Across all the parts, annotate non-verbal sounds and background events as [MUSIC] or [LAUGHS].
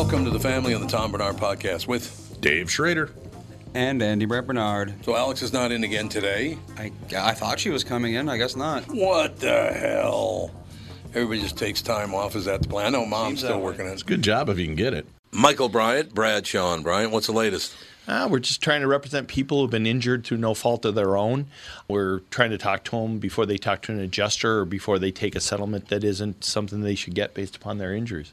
Welcome to the family on the Tom Barnard podcast with Dave Schrader. And Andy Brett Barnard. So Alex is not in again today. I, I thought she was coming in. I guess not. What the hell? Everybody just takes time off. Is that the plan? I know mom's Seems still that way. working on it. Good job if you can get it. Michael Bryan, Brad Sean Bryant. What's the latest? Uh, we're just trying to represent people who've been injured through no fault of their own. We're trying to talk to them before they talk to an adjuster or before they take a settlement that isn't something they should get based upon their injuries.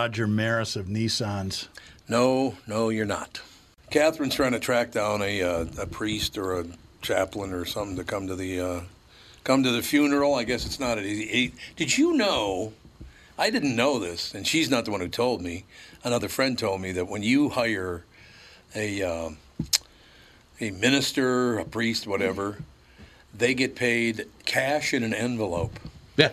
Roger Maris of Nissans. No, no, you're not. Catherine's trying to track down a, uh, a priest or a chaplain or something to come to the uh, come to the funeral. I guess it's not an easy. Did you know? I didn't know this, and she's not the one who told me. Another friend told me that when you hire a uh, a minister, a priest, whatever, they get paid cash in an envelope. Yeah.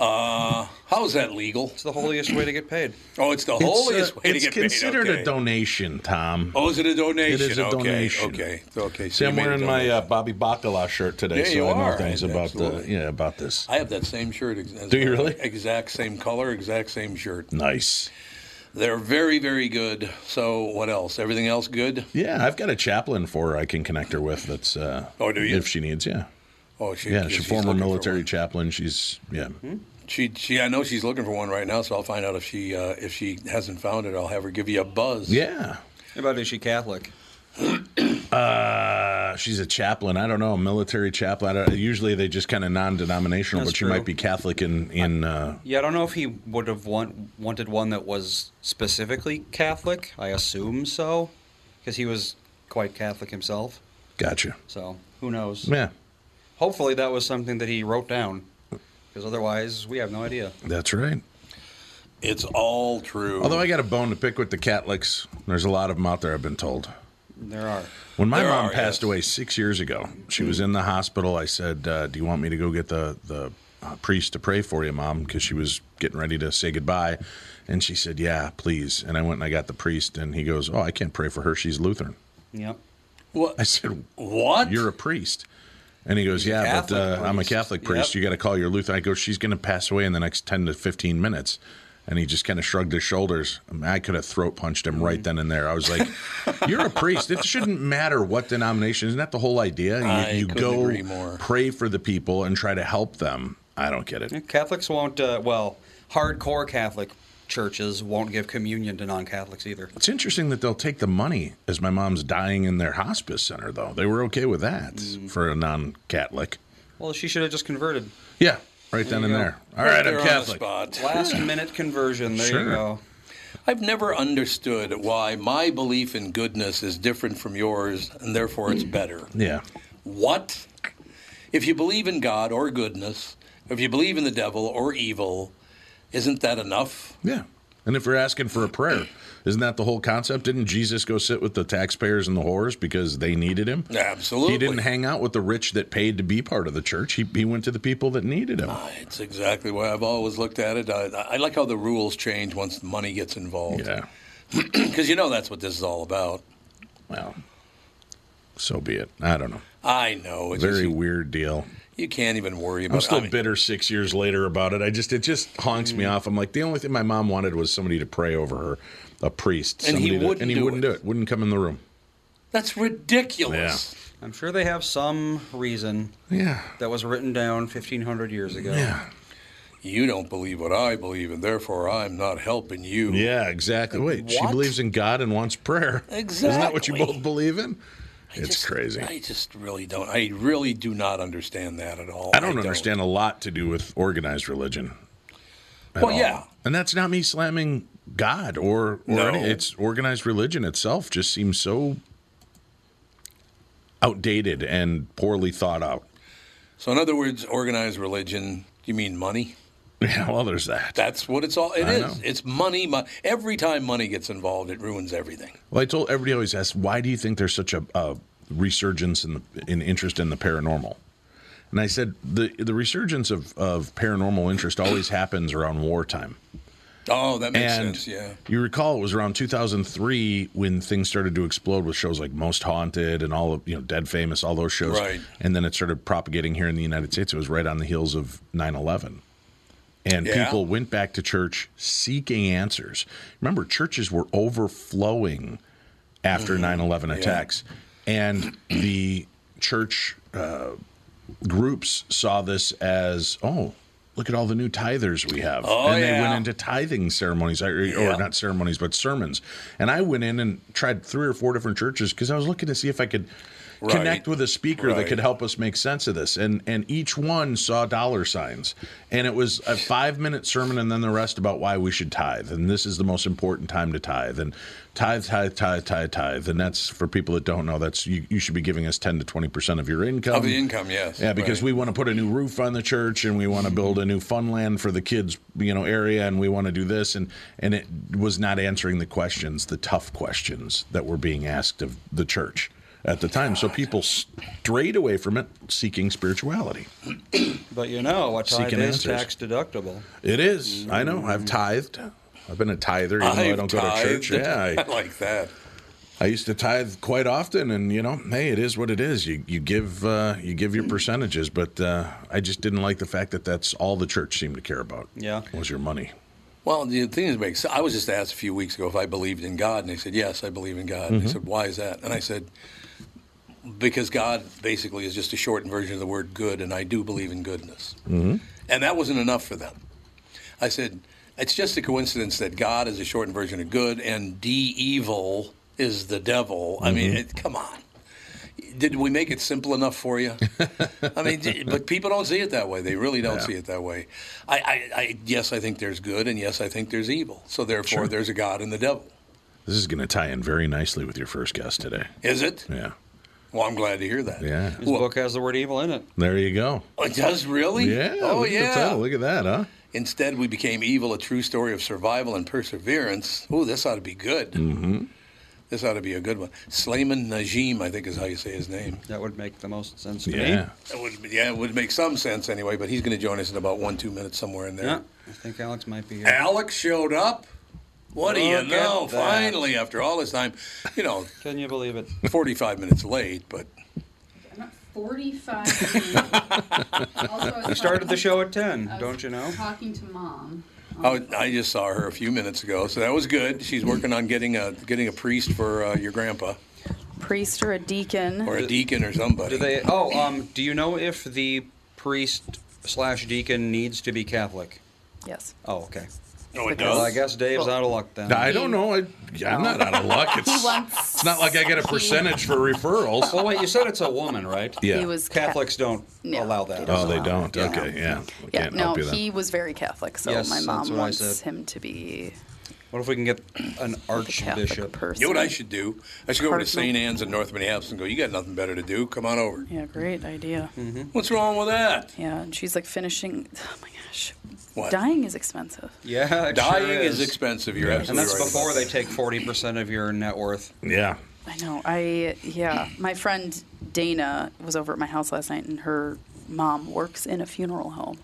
Uh, how is that legal? It's the holiest way to get paid. Oh, it's the It's, holiest uh, way to get paid. It's considered okay. a donation, Tom. Oh, is it a donation? It is a okay, donation. Okay, okay. So See, I'm wearing my uh, Bobby Bacala shirt today, Yeah, so you I know are. things about Absolutely. the yeah about this. I have that same shirt. as Do you really? Exact same color, exact same shirt. Nice. They're very, very good. So, what else? Everything else good? Yeah, I've got a chaplain for her I can connect her with. That's uh, Oh, do you? If she needs, yeah, Oh, she, yeah. she's She's former looking for military chaplain. She's yeah. She, she, I know she's looking for one right now. So I'll find out if she, uh, if she hasn't found it. I'll have her give you a buzz. Yeah. How about is she Catholic? [CLEARS THROAT] Uh, she's a chaplain. I don't know, a military chaplain. I don't- usually they just kind of non-denominational, That's but she true. might be Catholic in in. Uh, Yeah, I don't know if he would have want, wanted one that was specifically Catholic. I assume so, because he was quite Catholic himself. gotcha. So who knows? Yeah, Hopefully that was something that he wrote down, because otherwise we have no idea. that's right. It's all true. Although I got a bone to pick with the Catholics. There's a lot of them out there. I've been told. There are. When my There mom are, passed yes. away six years ago, she was in the hospital. I said, uh, "Do you want me to go get the the uh, priest to pray for you, mom?" Because she was getting ready to say goodbye, and she said, "Yeah, please." And I went and I got the priest, and he goes, "Oh, I can't pray for her. She's Lutheran." Yep. what? I said, What? "You're a priest." And he goes, "Yeah, but uh, I'm a. Catholic priest. Yep. You got to call your Lutheran." I go, "She's going to pass away in the next ten to fifteen minutes." And he just kind of shrugged his shoulders. I, mean, I could have throat punched him Mm-hmm. right then and there. I was like, [LAUGHS] "You're a priest. It shouldn't matter what denomination. Isn't that the whole idea? You, I you go pray for the people and try to help them." I don't get it. Catholics won't. Uh, well, hardcore Catholic churches won't give communion to non-Catholics either. It's interesting that they'll take the money as my mom's dying in their hospice center, though. They were okay with that Mm. for a non-Catholic. Well, she should have just converted. Yeah, right then and go. there. All right, There I'm Catholic. spot. Last minute conversion. There Sure. you go. I've never understood why my belief in goodness is different from yours, and therefore it's better. Yeah. What? if you believe in God or goodness, if you believe in the devil or evil, isn't that enough? Yeah. And if you're asking for a prayer, isn't that the whole concept? Didn't Jesus go sit with the taxpayers and the whores because they needed him? Absolutely. He didn't hang out with the rich that paid to be part of the church. He, he went to the people that needed him. Ah, it's exactly why I've always looked at it. I, I like how the rules change once the money gets involved. Yeah. [CLEARS THROAT] Because you know that's what this is all about. Well, so be it. I don't know. I know. It's a Very just, weird deal. You can't even worry about it. I'm still I mean, bitter six years later about it. I just it just honks Mm. me off. I'm like the only thing my mom wanted was somebody to pray over her, a priest, And he somebody to- wouldn't and he do wouldn't it. do it. Wouldn't come in the room. That's ridiculous. I'm sure they have some reason Yeah, that was written down 1,500 years ago. yeah, You don't believe what I believe, and therefore I'm not helping you. yeah. Exactly. Wait, she believes in God and wants prayer. Exactly. Isn't that what you both believe in? I It's just- crazy. I just really don't. I really do not understand that at all. I don't understand a lot to do with organized religion. Well, all. yeah. and that's not me slamming God or, or No. any, it's organized religion itself. Just seems so outdated and poorly thought out. So, in other words, organized religion. You mean money? Yeah, well, there's that. That's what it's all. It I is. know. It's money. Mo- every time money gets involved, it ruins everything. Well, I told everybody always asks, why do you think there's such a, a resurgence in the in interest in the paranormal? And I said the the resurgence of, of paranormal interest always [CLEARS THROAT] happens around wartime. Oh, that makes and sense. Yeah. you recall it was around 2003 when things started to explode with shows like Most Haunted and all of you know Dead Famous, all those shows. Right. And then it started propagating here in the United States. It was right on the heels of 9/11. And Yeah. people went back to church seeking answers. Remember, churches were overflowing after 9 11 attacks. And the church uh, groups saw this as, oh, look at all the new tithers we have. Oh, and they yeah. went into tithing ceremonies, or, or Yeah. not ceremonies, but sermons. And I went in and tried three or four different churches because I was looking to see if I could Right. connect with a speaker that could help us make sense of this. And and each one saw dollar signs. And it was a five minute sermon and then the rest about why we should tithe. And this is the most important time to tithe. And tithe, tithe, tithe, tithe, tithe. And that's for people that don't know, that's you, you should be giving us ten to twenty percent of your income. Of the income, yes. Yeah, because Right. we want to put a new roof on the church and we want to build a new fun land for the kids, you know, area and we want to do this and and it was not answering the questions, the tough questions that were being asked of the church at the time. So people strayed away from it seeking spirituality. [CLEARS THROAT] But you know, a tithe Seeking is answers. tax deductible. It is. I know. I've tithed. I've been a tither, even though I I've don't go to church. Yeah, [LAUGHS] I like that. I, I used to tithe quite often, and you know, hey, it is what it is. You you give uh, you give your percentages, but uh, I just didn't like the fact that that's all the church seemed to care about. Yeah. was your money. Well, the thing is, makes I was just asked a few weeks ago if I believed in God, and they said yes, I believe in God. Mm-hmm. And they said, why is that? And I said, because God basically is just a shortened version of the word good, and I do believe in goodness. Mm-hmm. And that wasn't enough for them. I said, it's just a coincidence that God is a shortened version of good, and D evil is the devil. I mean, it, come on. Did we make it simple enough for you? I mean, [LAUGHS] but people don't see it that way. They really don't Yeah. see it that way. I, I, I, yes, I think there's good, and yes, I think there's evil. So therefore, Sure. there's a God and the devil. This is going to tie in very nicely with your first guest today. Is it? Yeah, Well, I'm glad to hear that. yeah. His Well- book has the word evil in it. There you go. Oh, it does really? Yeah. Oh, look at the yeah. Look at that, huh? Instead, we became evil, a true story of survival and perseverance. Ooh, this ought to be good. Mm-hmm. This ought to be a good one. Sleiman Nejim, I think is how you say his name. That would make the most sense to Yeah. me. It would, yeah, it would make some sense anyway, but he's going to join us in about one, two minutes somewhere in there. Yeah, I think Alex might be here. Alex showed up. What do you know? Finally, after all this time, you know, [LAUGHS] Can you believe it? 45 minutes late, but I'm not 45 minutes. [LAUGHS] also, I We started the show at 10, I was don't you know? Talking to mom. I, I just saw her a few minutes ago, so that was good. She's working on getting a getting a priest for uh, your grandpa priest or a deacon. or a deacon or somebody. Do they? Oh, um, do you know if the priest slash deacon needs to be Catholic? yes. Oh, okay. Oh, it Well, I guess Dave's out of luck then. I don't know. I, yeah, I'm not oh. out of luck. It's, wants. it's not like I get a percentage for referrals. Well, wait, you said it's a woman, right? Yeah. He was Ca- Catholics don't Yeah, allow that. Oh, they don't. it, yeah. Okay, yeah. We Yeah, can't no, help you then. he was very Catholic, so Yes, my that's mom what I wants said. him to be What if we can get an Catholic archbishop? person. You know what I should do? I should go over to Cardinal. St. Anne's in North Minneapolis and go, you got nothing better to do? Come on over. Yeah, great idea. Mm-hmm. What's wrong with that? Yeah, and she's like finishing. Oh my gosh, What? dying is expensive. Yeah, it Dying sure is. is. expensive. You're Yeah. and that's right. before they take forty percent of your net worth. Yeah. I know. I yeah. My friend Dana was over at my house last night, and her mom works in a funeral home.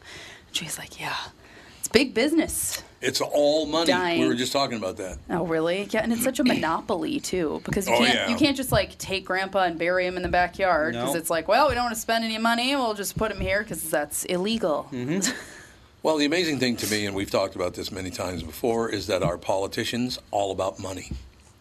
She's like, "Yeah, it's big business." It's all money. Dying. We were just talking about that. Oh, really? Yeah, and it's such a [CLEARS THROAT] monopoly too, because you Oh, can't yeah. you can't just like take Grandpa and bury him in the backyard because No. it's like, well, we don't want to spend any money, we'll just put him here because that's illegal. Mm-hmm. [LAUGHS] Well, the amazing thing to me, and we've talked about this many times before, is that our politicians all about money.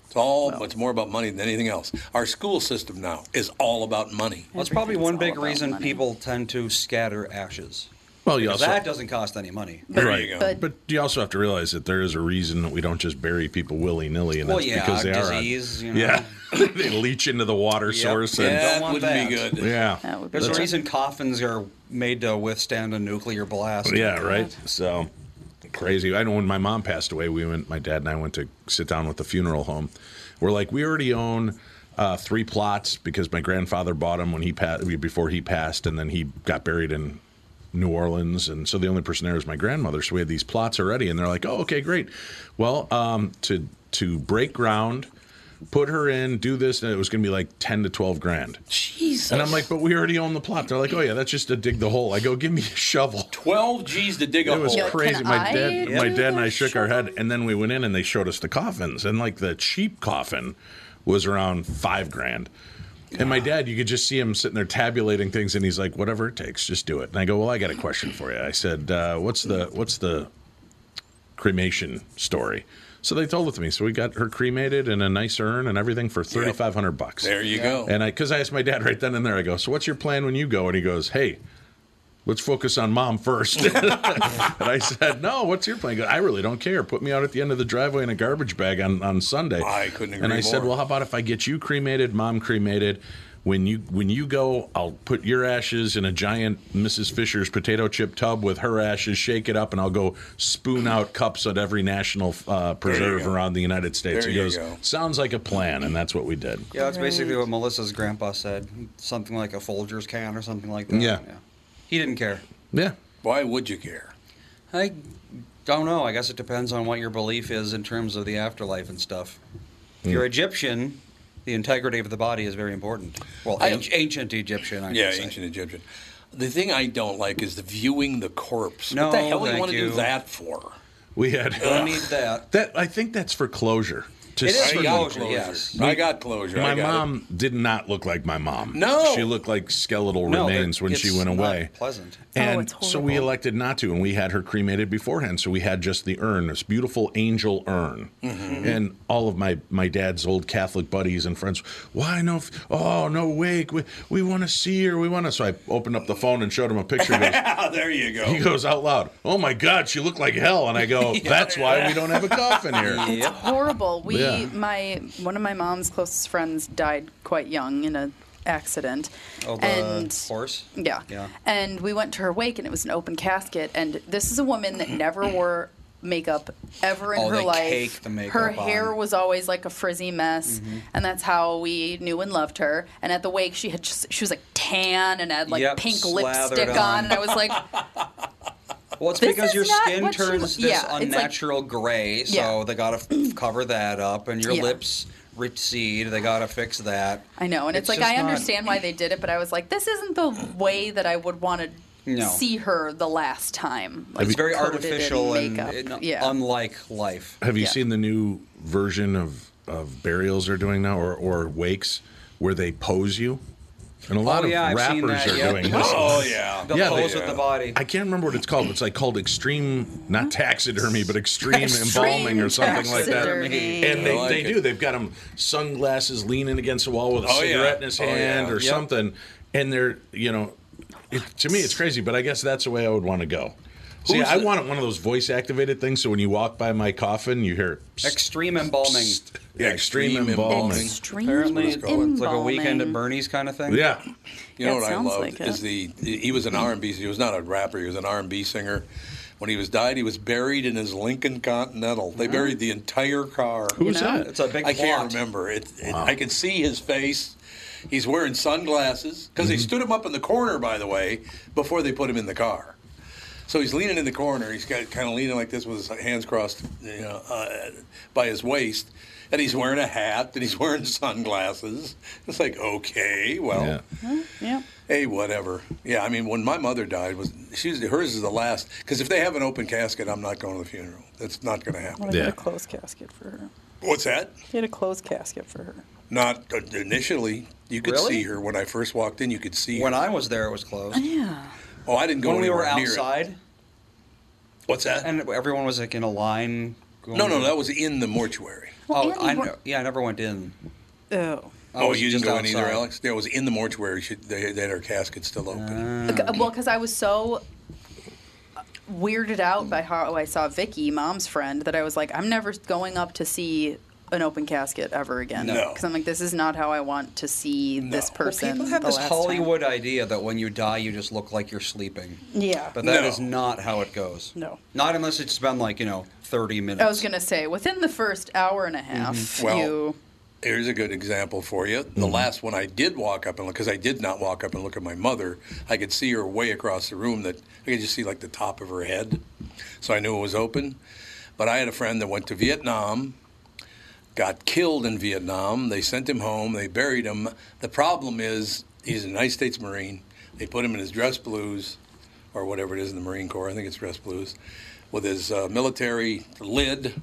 It's all. Well. it's more about money than anything else. Our school system now is all about money. Well, that's probably one big reason money. people tend to scatter ashes. Well, you also that doesn't cost any money. There right. you go. But- But you also have to realize that there is a reason that we don't just bury people willy nilly, and Well, that's yeah, because they disease, are. you on, know. Yeah, [LAUGHS] they leach into the water Yep. source, Yeah. and that wouldn't be good. yeah, be There's a reason coffins are made to withstand a nuclear blast. yeah, right. So crazy. I know when my mom passed away, we went. My dad and I went to sit down with the funeral home. We're like, we already own. Uh, three plots because my grandfather bought them when he passed before he passed, and then he got buried in New Orleans, and so the only person there was my grandmother. So we had these plots already, and they're like, "Oh, okay, great. Well, um, to to break ground, put her in, do this, and it was going to be like ten to twelve grand." Jesus. And I'm like, "But we already own the plot." They're like, "Oh yeah, that's just to dig the hole." I go, "Give me a shovel." twelve G's to dig a hole. It was hole. Crazy. Can My I dad, my dad and I the shook our head, and then we went in and they showed us the coffins, and like the cheap coffin was around five grand. And my dad, you could just see him sitting there tabulating things, and he's like, "Whatever it takes, just do it." And I go, "Well, I got a question for you." I said, uh, "What's the what's the cremation story?" So they told it to me. So we got her cremated in a nice urn and everything for thirty five hundred bucks. There you go. And I, because I asked my dad right then and there, I go, "So what's your plan when you go?" And he goes, "Hey, let's focus on mom first. [LAUGHS] and I said, "No, what's your plan?" He goes, I really don't care. Put me out at the end of the driveway in a garbage bag on on Sunday. I couldn't And agree I said, "Well, how about if I get you cremated, mom cremated?" When you when you go, I'll put your ashes in a giant Mrs. Fisher's potato chip tub with her ashes, shake it up, and I'll go spoon out cups at every national uh, preserve around the United States. There he you goes, go. "Sounds like a plan," and that's what we did. Yeah, that's basically what Melissa's grandpa said. Something like a Folgers can or something like that. Yeah. He didn't care. Yeah. Why would you care? I don't know. I guess it depends on what your belief is in terms of the afterlife and stuff. If you're hmm. Egyptian, the integrity of the body is very important. Well, I- ancient, ancient Egyptian, I Yeah, say. ancient Egyptian. The thing I don't like is the viewing the corpse. No, what the hell do you thank want to do that for? We had Don't need that. that. I think that's for closure. To It is see- for closure, closure. yes. I got closure. My I got it. mom did not look like my mom. No. she looked like skeletal No, remains when she it's went not away. pleasant. And Oh, it's so we elected not to, and we had her cremated beforehand. So we had just the urn, this beautiful angel urn, Mm-hmm. and all of my my dad's old Catholic buddies and friends. Why no? f- Oh no, wake! We, we want to see her. We want to. So I opened up the phone and showed him a picture. He goes, Ah, [LAUGHS] there you go. he goes out loud. Oh my God, she looked like hell. And I go, [LAUGHS] that's why we don't have a coffin here. [LAUGHS] It's horrible. We Yeah. my one of my mom's closest friends died quite young in a accident. Oh, and horse? Yeah. Yeah. And we went to her wake and it was an open casket and this is a woman that never wore makeup ever in Oh, her they life. cake the makeup her on. Mm-hmm. hair was always like a frizzy mess and that's how we knew and loved her. And at the wake she had just she was like tan and had like Yep, pink lipstick on. on. and I was like [LAUGHS] Well, it's This because your skin what she turns was- this yeah, it's like- unnatural gray, so Yeah. they got to cover that up, and your Yeah. lips recede. They got to fix that. I know, and it's, like just I not- understand why they did it, but I was like, this isn't the way that I would want to No. see her the last time. Like, It's very coated in artificial and, makeup. and yeah. unlike life. Have you Yeah. seen the new version of, of burials they're doing now or, or wakes where they pose you? And a lot Oh, yeah, of rappers that, are yeah. doing [LAUGHS] this. Oh yeah. The Yeah, they- pose with the body. I can't remember what it's called. It's like called extreme, not hmm? taxidermy, but extreme, Extreme embalming or something like that. And they, like they it. do. They've got him sunglasses leaning against the wall with a Oh, yeah. cigarette in his Oh, yeah. hand or Yep. something. And they're, you know, it, to me it's crazy, but I guess that's the way I would want to go. See, Who's I the- want one of those voice activated things so when you walk by my coffin, you hear psst, Extreme embalming. psst. Yeah, extreme, Extreme embalming. embalming. Extreme Apparently, Let's it's like a weekend at embalming. Bernie's kind of thing. Yeah. You know Yeah, it what I sounds loved like is the he was an R and B. He was not a rapper. He was an R and B singer, When he was died, he was buried in his Lincoln Continental. They buried the entire car. Who's know? that? It's a big I can't plot. remember. It, it, I can see his face. He's wearing sunglasses because they mm-hmm. stood him up in the corner, by the way, before they put him in the car. So he's leaning in the corner. He's got kind of leaning like this with his hands crossed, you know, uh, by his waist, and he's wearing a hat and he's [LAUGHS] wearing sunglasses. It's like, okay, well, Yeah. Yeah. hey, whatever. Yeah, I mean, when my mother died, was she was, hers is the last. Because if they have an open casket, I'm not going to the funeral. That's not going to happen. I get Yeah. a closed casket for her. What's that? Get a closed casket for her. Not uh, initially. You could Really? see her when I first walked in. You could see When her. I was there, it was closed. Yeah. Oh, I didn't go when we were near it. outside, What's that? and everyone was like in a line. Going no, no, that was in the mortuary. Oh, Andy, I what- know. Yeah, I never went in. Oh. I oh, was you didn't just go in either, outside. Alex? There was in the mortuary. She, they, they had her casket still open. Okay, Well, because I was so uh, weirded out by how I saw Vicky, mom's friend, that I was like, I'm never going up to see an open casket ever again. No. Because I'm like, this is not how I want to see this No. Well, person. People have the this last time. Hollywood idea that when you die, you just look like you're sleeping. Yeah. But that No. is not how it goes. No. Not unless it's been like, you know, 30 minutes. I was gonna say within the first hour and a half, Mm-hmm. Well, you Here's a good example for you. The last one I did walk up and look, because I did not walk up and look at my mother, I could see her way across the room that I could just see like the top of her head. So I knew it was open. But I had a friend that went to Vietnam, got killed in Vietnam. They sent him home, they buried him. The problem is he's a United States Marine. They put him in his dress blues, or whatever it is in the Marine Corps, I think it's dress blues, with his uh, military lid.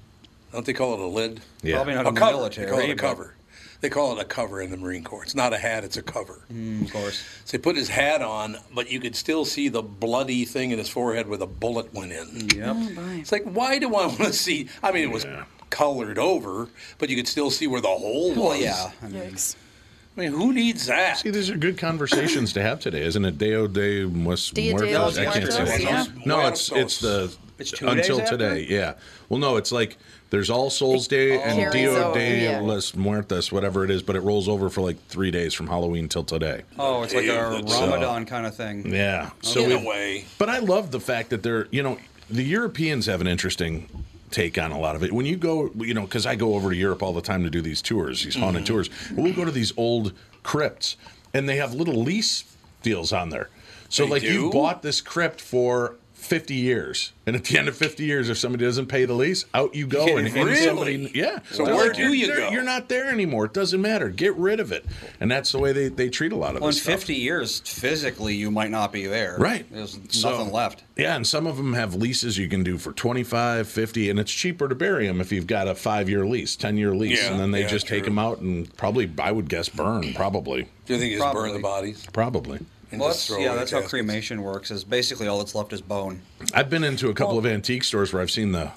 Don't they call it a lid? Yeah. Probably not a in the cover. military. They call it a cover. They call it a cover in the Marine Corps. It's not a hat; it's a cover. Mm, of course. So they put his hat on, but you could still see the bloody thing in his forehead where the bullet went in. Yep. It's like, why do I want to see? I mean, it was colored over, but you could still see where the hole oh, was. Well, yeah. I mean, yikes. I mean, who needs that? See, these are good conversations to have today, isn't it? Deo de Mus- Dia de Muertos? los I can't say it. yeah. No, it's it's the It's two until days after? today. Yeah. Well, no, it's like there's All Souls Day and carries Dia over, de yeah. los Muertos, whatever it is, but it rolls over for like three days from Halloween till today. Oh, it's like a David, so- Ramadan uh, kind of thing. Yeah. So in we a way, But I love the fact that they're, you know, the Europeans have an interesting take on a lot of it. When you go, you know, because I go over to Europe all the time to do these tours, these haunted Mm-hmm. tours. We'll go to these old crypts, and they have little lease deals on there. So, They like, you do? bought this crypt for 50 years, and at the end of 50 years, if somebody doesn't pay the lease, out you go. And, and Really? somebody, yeah. So where like, do "You're- go?" You're not there anymore. It doesn't matter. Get rid of it. And that's the way they, they treat a lot of Well, in this stuff. 50 years, physically, you might not be there. Right. There's So- nothing left. Yeah, and some of them have leases you can do for 25, 50, and it's cheaper to bury them if you've got a five year lease, 10 year lease. Yeah, and then they yeah, just take them out and probably, I would guess, burn. Probably. do you think you just burn the bodies? Probably. And Well, just that's, throw yeah, away that's how cremation works. Is basically all that's left is bone. I've been into a couple of antique stores where I've seen the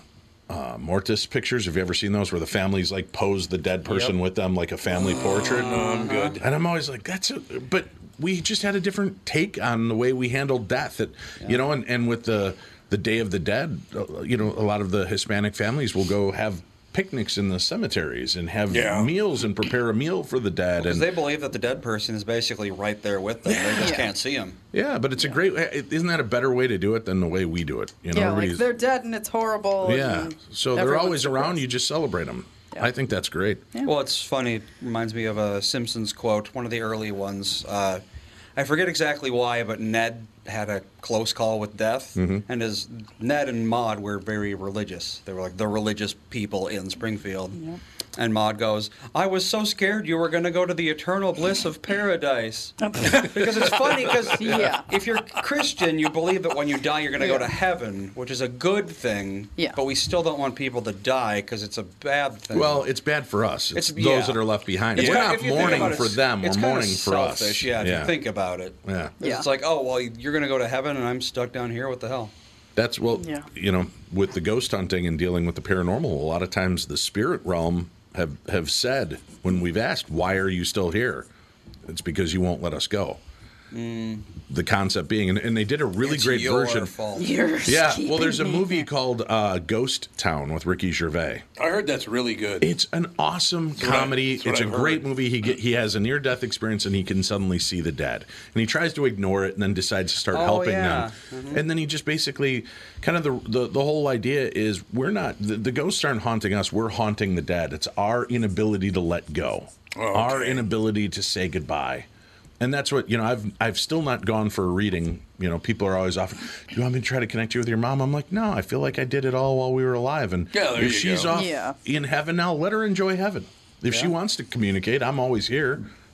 uh, Mortis pictures. Have you ever seen those where the families like pose the dead person Yep. with them like a family portrait? No, I'm good. And I'm always like, that's a, but we just had a different take on the way we handled death. That you know, and, and with the the Day of the Dead, uh, you know, a lot of the Hispanic families will go have picnics in the cemeteries and have Yeah. meals and prepare a meal for the dead. Because And they believe that the dead person is basically right there with them. They just Yeah. can't see them. yeah, but it's a great. Isn't that a better way to do it than the way we do it? You know, yeah, like they're dead and it's horrible. yeah. So they're everyone's always around. You just celebrate them. Yeah. I think that's great. Well, it's funny. It reminds me of a Simpsons quote, one of the early ones. Uh, I forget exactly why, but Ned had a close call with death, mm-hmm. and his Ned and Maude were very religious. They were like the religious people in Springfield. And Maude goes, "I was so scared you were going to go to the eternal bliss of paradise." [LAUGHS] [LAUGHS] because it's funny because Yeah. if you're Christian, you believe that when you die you're going to go to heaven, which is a good thing. Yeah. But we still don't want people to die because it's a bad thing. Well, it's bad for us. It's, It's- those yeah. that are left behind. It's We're kinda- not if you think mourning it, for them. We're it's kinda mourning for us. Yeah, if you think about it. Yeah. Yeah. It's like, oh well, you're going to go to heaven, and I'm stuck down here. What the hell? That's well, Yeah. you know, with the ghost hunting and dealing with the paranormal, a lot of times the spirit realm have have said when we've asked, "Why are you still here?" It's because you won't let us go. The concept being, and, and they did a really It's great your version. fault. Yours Yeah, well, there's a me. movie called uh, Ghost Town with Ricky Gervais. I heard that's really good. It's an awesome what I- comedy. that's what It's a I've great heard. movie. He get, he has a near death experience and he can suddenly see the dead. And he tries to ignore it and then decides to start Oh, helping yeah. Mm-hmm. them. And then he just basically kind of the the, the whole idea is we're not the, the ghosts aren't haunting us. We're haunting the dead. It's our inability to let go. Oh, Our inability to say goodbye. And that's what you know. I've I've still not gone for a reading. You know, people are always offering. Do you want me to try to connect you with your mom? I'm like, no. I feel like I did it all while we were alive. And Yeah, if she's go. off Yeah. in heaven now, let her enjoy heaven. If she wants to communicate, I'm always here.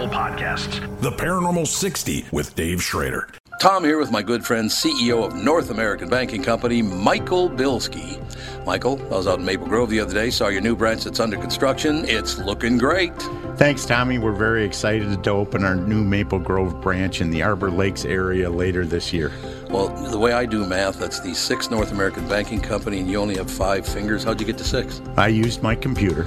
Apple Podcasts. The Paranormal 60 with Dave Schrader. Tom here with my good friend, CEO of North American Banking Company, Michael Bilski. Michael, I was out in Maple Grove the other day, saw your new branch that's under construction. It's looking great. Thanks, Tommy. We're very excited to open our new Maple Grove branch in the Arbor Lakes area later this year. Well, the way I do math, that's the sixth North American Banking Company, and you only have five fingers. How'd you get to six? I used my computer.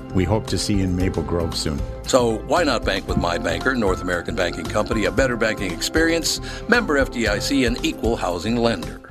We hope to see you in Maple Grove soon. So why not bank with my banker, North American Banking Company, a better banking experience, member FDIC, and equal housing lender.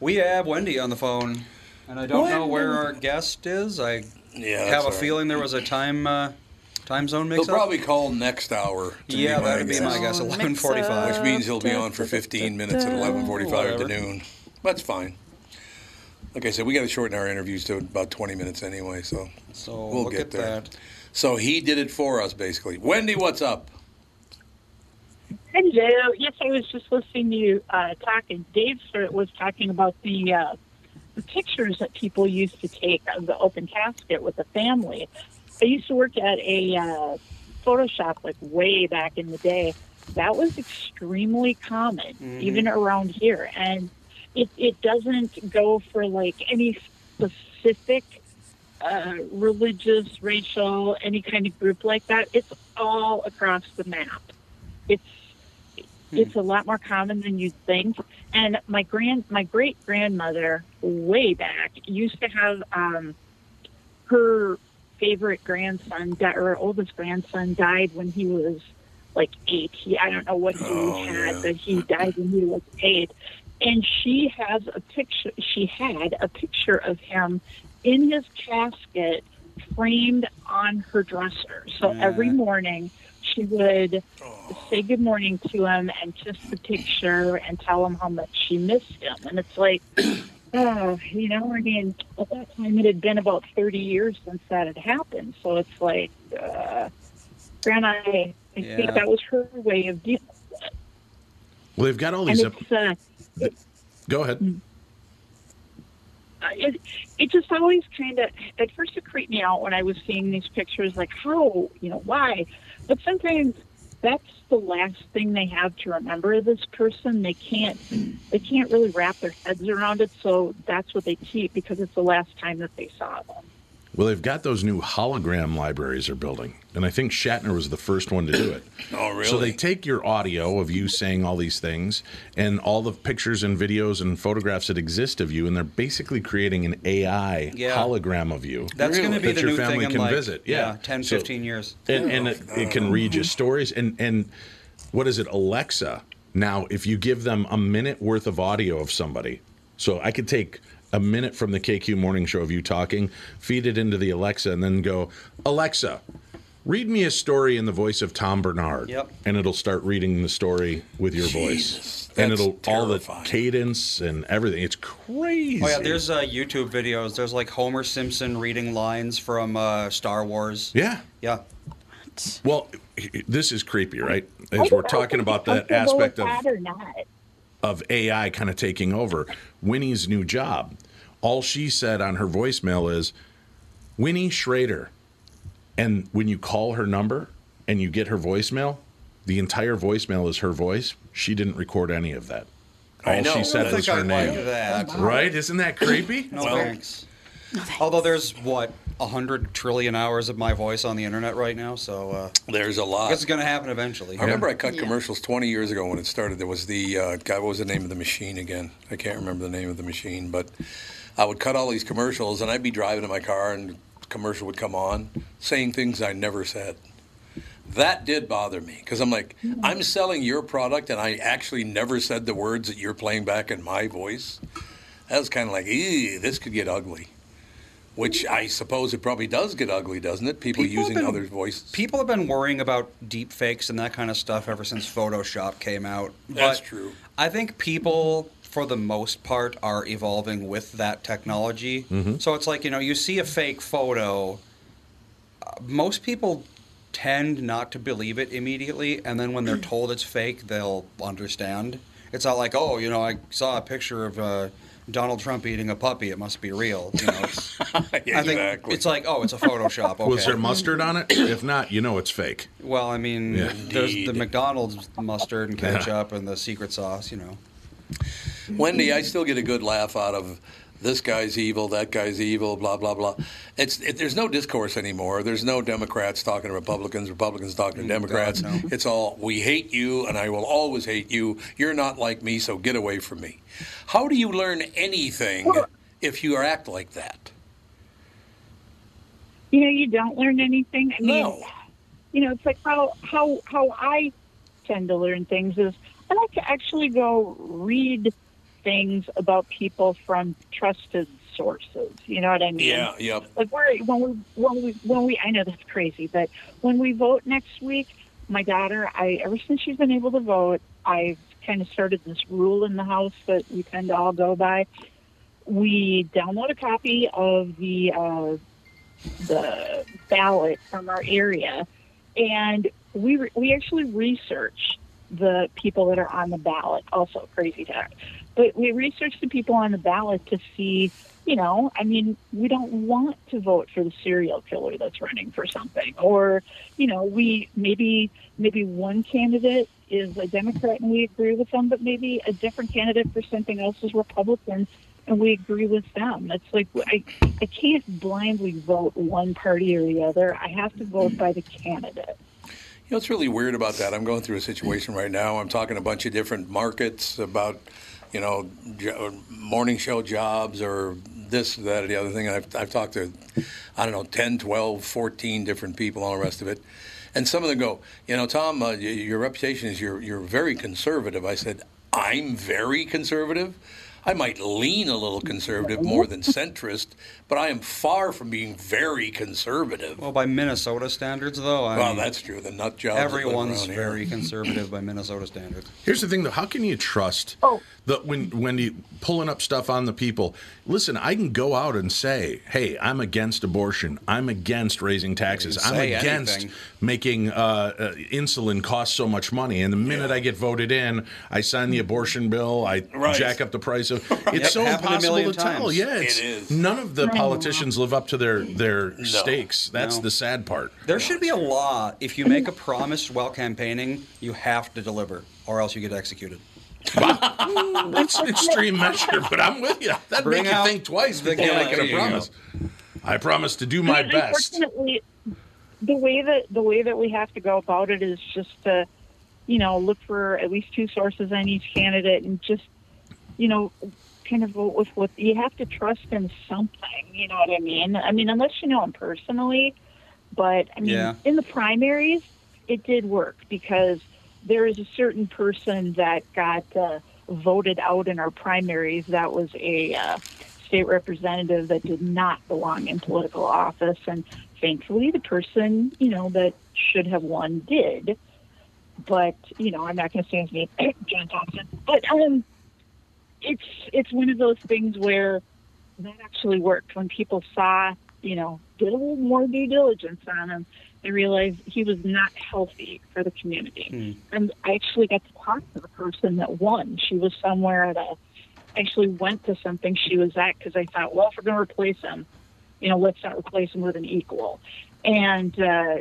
We have Wendy on the phone, and I don't know where our guest is. I Yeah, have a all right. feeling there was a time uh, time zone mix up. He'll mix-up. probably call next hour. to Yeah, be my that'd be my guess. 11:45. Which means he'll be on for 15 minutes at 11:45 at Whatever. noon. That's fine. Like I said, we got to shorten our interviews to about 20 minutes anyway, so So we'll look get at there. that. So he did it for us, basically. Wendy, what's up? Hello. Yes, I was just listening to you uh, talking. Dave sort of was talking about the, uh, the pictures that people used to take of the open casket with the family. I used to work at a uh, photo shop like way back in the day. That was extremely common, even around here, and it it doesn't go for like any specific uh, religious, racial, any kind of group like that. It's all across the map. It's it's a lot more common than you'd think. And my grand, my great grandmother, way back, used to have um, her favorite grandson, di- or her oldest grandson, died when he was like eight. He, I don't know what he Oh, had, yeah. but he died when he was eight. And she has a picture. She had a picture of him in his casket, framed on her dresser. So every morning she would say good morning to him and kiss the picture and tell him how much she missed him. And it's like, oh, [CLEARS THROAT] you know, I mean, at that time it had been about 30 years since that had happened. So it's like, uh, Grandma, I, I Yeah. think that was her way of dealing with it. Well, they've got all these. it's, uh, Go ahead. uh, it, it just always kind of at first it creeped me out when I was seeing these pictures, like how you know why, but sometimes that's the last thing they have to remember of this person. They can't they can't really wrap their heads around it, so that's what they keep because it's the last time that they saw them. Well, they've got those new hologram libraries they're building, and I think Shatner was the first one to do it. [CLEARS THROAT] Oh, really? So they take your audio of you saying all these things and all the pictures and videos and photographs that exist of you, and they're basically creating an AI Yeah. hologram of you. That's going to be that the your new family thing in can like visit. Yeah, 10, So- 15 years. and, and it, it can read your stories and and what is it alexa now if you give them a minute worth of audio of somebody so i could take a minute from the kq morning show of you talking feed it into the alexa and then go alexa read me a story in the voice of tom barnard Yep. and it'll start reading the story with your Jesus, voice and it'll all the cadence and everything it's crazy Oh yeah, there's uh, YouTube videos. There's like Homer Simpson reading lines from uh, Star Wars. yeah Yeah. well this is creepy right as we're talking about I'm that aspect of that or not. of AI kind of taking over. Winnie's new job. All she said on her voicemail is Winnie Schrader. And when you call her number and you get her voicemail, the entire voicemail is her voice. She didn't record any of that. All I know. she said I was her I name. like that. Right? Isn't that creepy? No Well- thanks. Although there's what a hundred trillion hours of my voice on the internet right now, so uh, There's a lot. guess it's going to happen eventually. I remember I cut Yeah. commercials 20 years ago when it started. There was the uh, God, what was the name of the machine again? I can't remember the name of the machine, but I would cut all these commercials, and I'd be driving in my car, and commercial would come on, saying things I never said. That did bother me because I'm like, I'm selling your product, and I actually never said the words that you're playing back in my voice. That was kind of like, ew, this could get ugly. Which I suppose it probably does get ugly, doesn't it? People, People using been- others' voices. People have been worrying about deep fakes and that kind of stuff ever since Photoshop came out. That's But true. I think people, for the most part, are evolving with that technology. Mm-hmm. So it's like, you know, you see a fake photo, uh, most people tend not to believe it immediately, and then when they're [CLEARS THROAT] told it's fake, they'll understand. It's not like, oh, you know, I saw a picture of uh, Donald Trump eating a puppy; it must be real. You know, it's, [LAUGHS] I think Exactly. it's like, oh, it's a Photoshop. [LAUGHS] Okay. Was there mustard on it? If not, you know it's fake. Well, I mean, Yeah. there's the McDonald's mustard and ketchup and the secret sauce, you know. [LAUGHS] Wendy, I still get a good laugh out of this guy's evil, that guy's evil, blah blah blah. It's it, there's no discourse anymore. There's no Democrats talking to Republicans, Republicans talking to mm, Democrats. no. It's all we hate you, and I will always hate you. You're not like me, so get away from me. How do you learn anything if you act like that? You know, you don't learn anything. I mean, No. you know, it's like how how how I tend to learn things is I like to actually go read things about people from trusted sources. You know what I mean? Yeah, yep. Like we're when we when we when we I know that's crazy, but when we vote next week, my daughter, I ever since she's been able to vote, I've kind of started this rule in the house that we tend to all go by. We download a copy of the uh, the ballot from our area, and we re- we actually research the people that are on the ballot. Also, crazy talk, but we research the people on the ballot to see. You know, I mean, we don't want to vote for the serial killer that's running for something, or you know, we maybe maybe one candidate is a Democrat and we agree with them, but maybe a different candidate for something else is Republican and we agree with them. It's like I, I can't blindly vote one party or the other. I have to vote by the candidate. You know it's really weird about that? I'm going through a situation right now. I'm talking a bunch of different markets about, you know, jo- morning show jobs or this, that, or the other thing. I've, I've talked to, I don't know, 10, 12, 14 different people, all the rest of it. And some of them go, you know, Tom, uh, y- your reputation is you're, you're very conservative. I said, I'm very conservative. I might lean a little conservative more than centrist, but I am far from being very conservative. Well, by Minnesota standards, though, I Well, mean, that's true. The nut jobs. everyone's very conservative by Minnesota standards. Here's the thing, though. How can you trust Oh. The when when you pulling up stuff on the people? Listen, I can go out and say, "Hey, I'm against abortion. I'm against raising taxes. I'm against anything. making uh, uh, insulin cost so much money." And the minute I get voted in, I sign the abortion bill. I Right. jack up the price of. [LAUGHS] It's Yep, so impossible million to tell. Yeah, it's, It is. None of the politicians live up to their their stakes. That's No. the sad part. There should be a law. If you make a promise while campaigning, you have to deliver, or else you get executed. That's an extreme measure, but I'm with you. That'd Bring make you think twice the before gun. making a you promise. I promise to do my I best. Unfortunately, the way that the way that we have to go about it is just to, you know, look for at least two sources on each candidate and just, you know, kind of vote with what you have to trust in something. You know what I mean? I mean, unless you know them personally, but I mean, Yeah. in the primaries, it did work because there is a certain person that got uh, voted out in our primaries that was a uh, state representative that did not belong in political office, and thankfully, the person you know that should have won did. But you know, I'm not going to say his name, [CLEARS THROAT] John Thompson. But um, it's it's one of those things where that actually worked when people saw, you know, did a little more due diligence on him. They realized he was not healthy for the community. And I actually got to talk to the person that won. She was somewhere at a, actually went to something she was at because I thought, well, if we're going to replace him, you know, let's not replace him with an equal. And uh,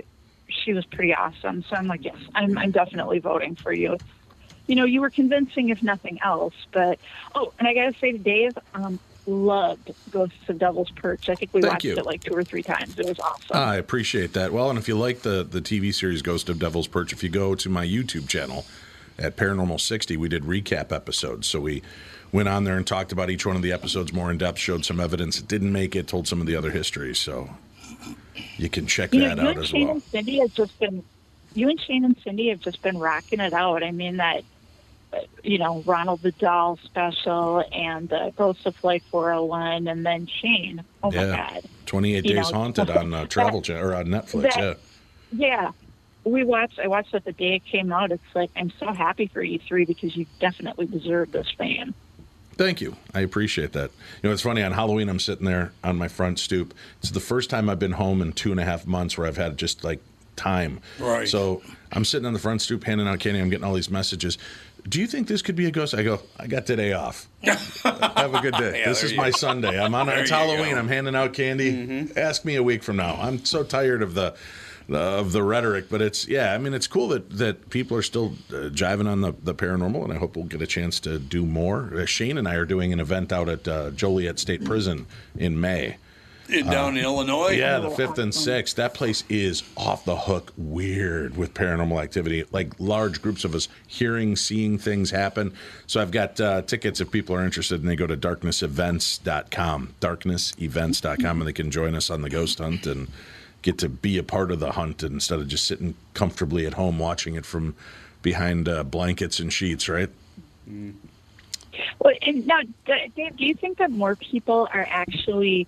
she was pretty awesome. So I'm like, yes, I'm, I'm definitely voting for you. You know, you were convincing if nothing else. But oh, and I got to say to Dave, um, loved Ghosts of Devil's Perch. I think we Thank watched you. it like two or three times. It was awesome. I appreciate that. Well, and if you like the the TV series Ghost of Devil's Perch, if you go to my YouTube channel at Paranormal 60, we did recap episodes. So we went on there and talked about each one of the episodes more in depth, showed some evidence that didn't make it, told some of the other histories. So you can check you that you out and as Shane well. and Cindy have just been, you and Shane and Cindy have just been rocking it out. I mean that, you know, Ronald the Doll special and uh, Ghosts of Flight 401, and then Shane. Oh my. God. 28 You Days know, Haunted on uh, [LAUGHS] Travel that- Channel or on Netflix. that- yeah. Yeah. We watched. I watched it the day it came out. It's like I'm so happy for you three because you definitely deserve this fan. Thank you. I appreciate that. You know, it's funny. On Halloween, I'm sitting there on my front stoop. It's the first time I've been home in two and a half months where I've had just like time. Right. So I'm sitting on the front stoop handing out candy. I'm getting all these messages. Do you think this could be a ghost? I go, I got today off. [LAUGHS] Have a good day. Yeah, this is my go. Sunday. I'm on. There It's Halloween. I'm handing out candy. Ask me a week from now. I'm so tired of the. Of the rhetoric, but it's yeah. I mean, it's cool that, that people are still uh, jiving on the, the paranormal, and I hope we'll get a chance to do more. Uh, Shane and I are doing an event out at uh, Joliet State Prison in May. In- down in Illinois. Yeah, the fifth and sixth. That place is off the hook weird with paranormal activity. Like large groups of us hearing, seeing things happen. So I've got uh, tickets if people are interested, and they go to darknessevents.com, darknessevents.com, and they can join us on the ghost hunt and get to be a part of the hunt instead of just sitting comfortably at home watching it from behind uh, blankets and sheets, right? Well, and now, Dave, do you think that more people are actually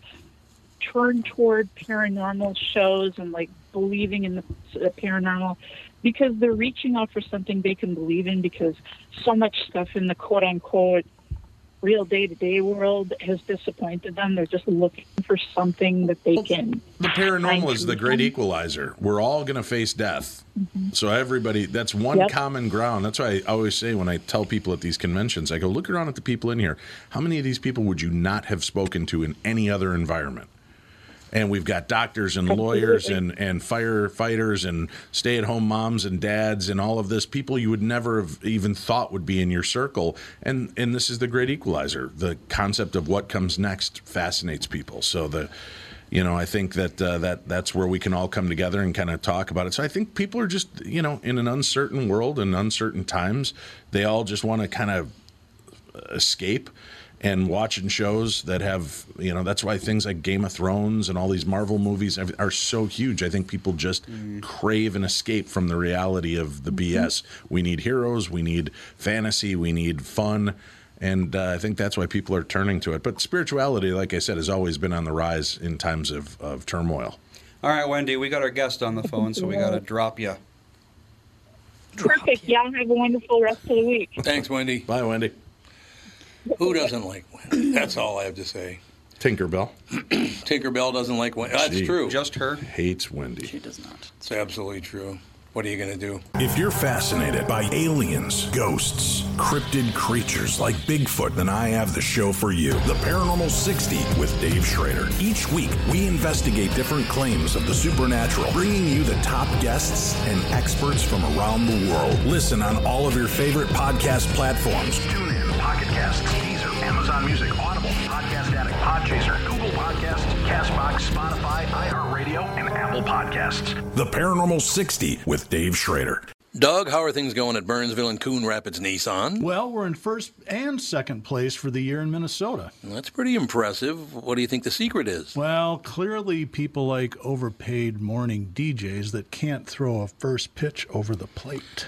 turned toward paranormal shows and like believing in the, the paranormal because they're reaching out for something they can believe in? Because so much stuff in the quote unquote real day to day world has disappointed them. They're just looking for something that they can. The paranormal is the great equalizer. We're all going to face death. Mm-hmm. So everybody, that's one Yep. common ground. That's why I always say when I tell people at these conventions, I go, look around at the people in here. How many of these people would you not have spoken to in any other environment? And we've got doctors and lawyers [LAUGHS] and, and firefighters and stay at home moms and dads and all of this people you would never have even thought would be in your circle. And and this is the great equalizer. The concept of what comes next fascinates people. So the you know, I think that uh, that that's where we can all come together and kind of talk about it. So I think people are just, you know, in an uncertain world and uncertain times, they all just want to kind of escape and watching shows that have you know that's why things like game of thrones and all these marvel movies are so huge i think people just crave an escape from the reality of the bs we need heroes we need fantasy we need fun and uh, i think that's why people are turning to it but spirituality like i said has always been on the rise in times of, of turmoil All right, Wendy, we got our guest on the phone, so we got to drop you. Perfect. Yeah, have a wonderful rest of the week. Thanks, Wendy. bye wendy Who doesn't like Wendy? That's all I have to say. tinkerbell [CLEARS THROAT] Tinkerbell doesn't like Wendy. That's Gee. true. Just her. hates wendy She does not. It's absolutely true. What are you going to do? If you're fascinated by aliens, ghosts, cryptid creatures like Bigfoot, then I have the show for you The Paranormal 60 with Dave Schrader. Each week, we investigate different claims of the supernatural, bringing you the top guests and experts from around the world. Listen on all of your favorite podcast platforms. Tune in, Pocket Deezer, Amazon. Amazon Music, Audible, Podcast Addict, Podchaser, Google Podcasts, Castbox, Spotify, iHeartRadio, and Apple Podcasts. The Paranormal 60 with Dave Schrader. Doug, how are things going at Burnsville and Coon Rapids Nissan? Well, we're in first and second place for the year in Minnesota. That's pretty impressive. What do you think the secret is? Well, clearly people like overpaid morning DJs that can't throw a first pitch over the plate.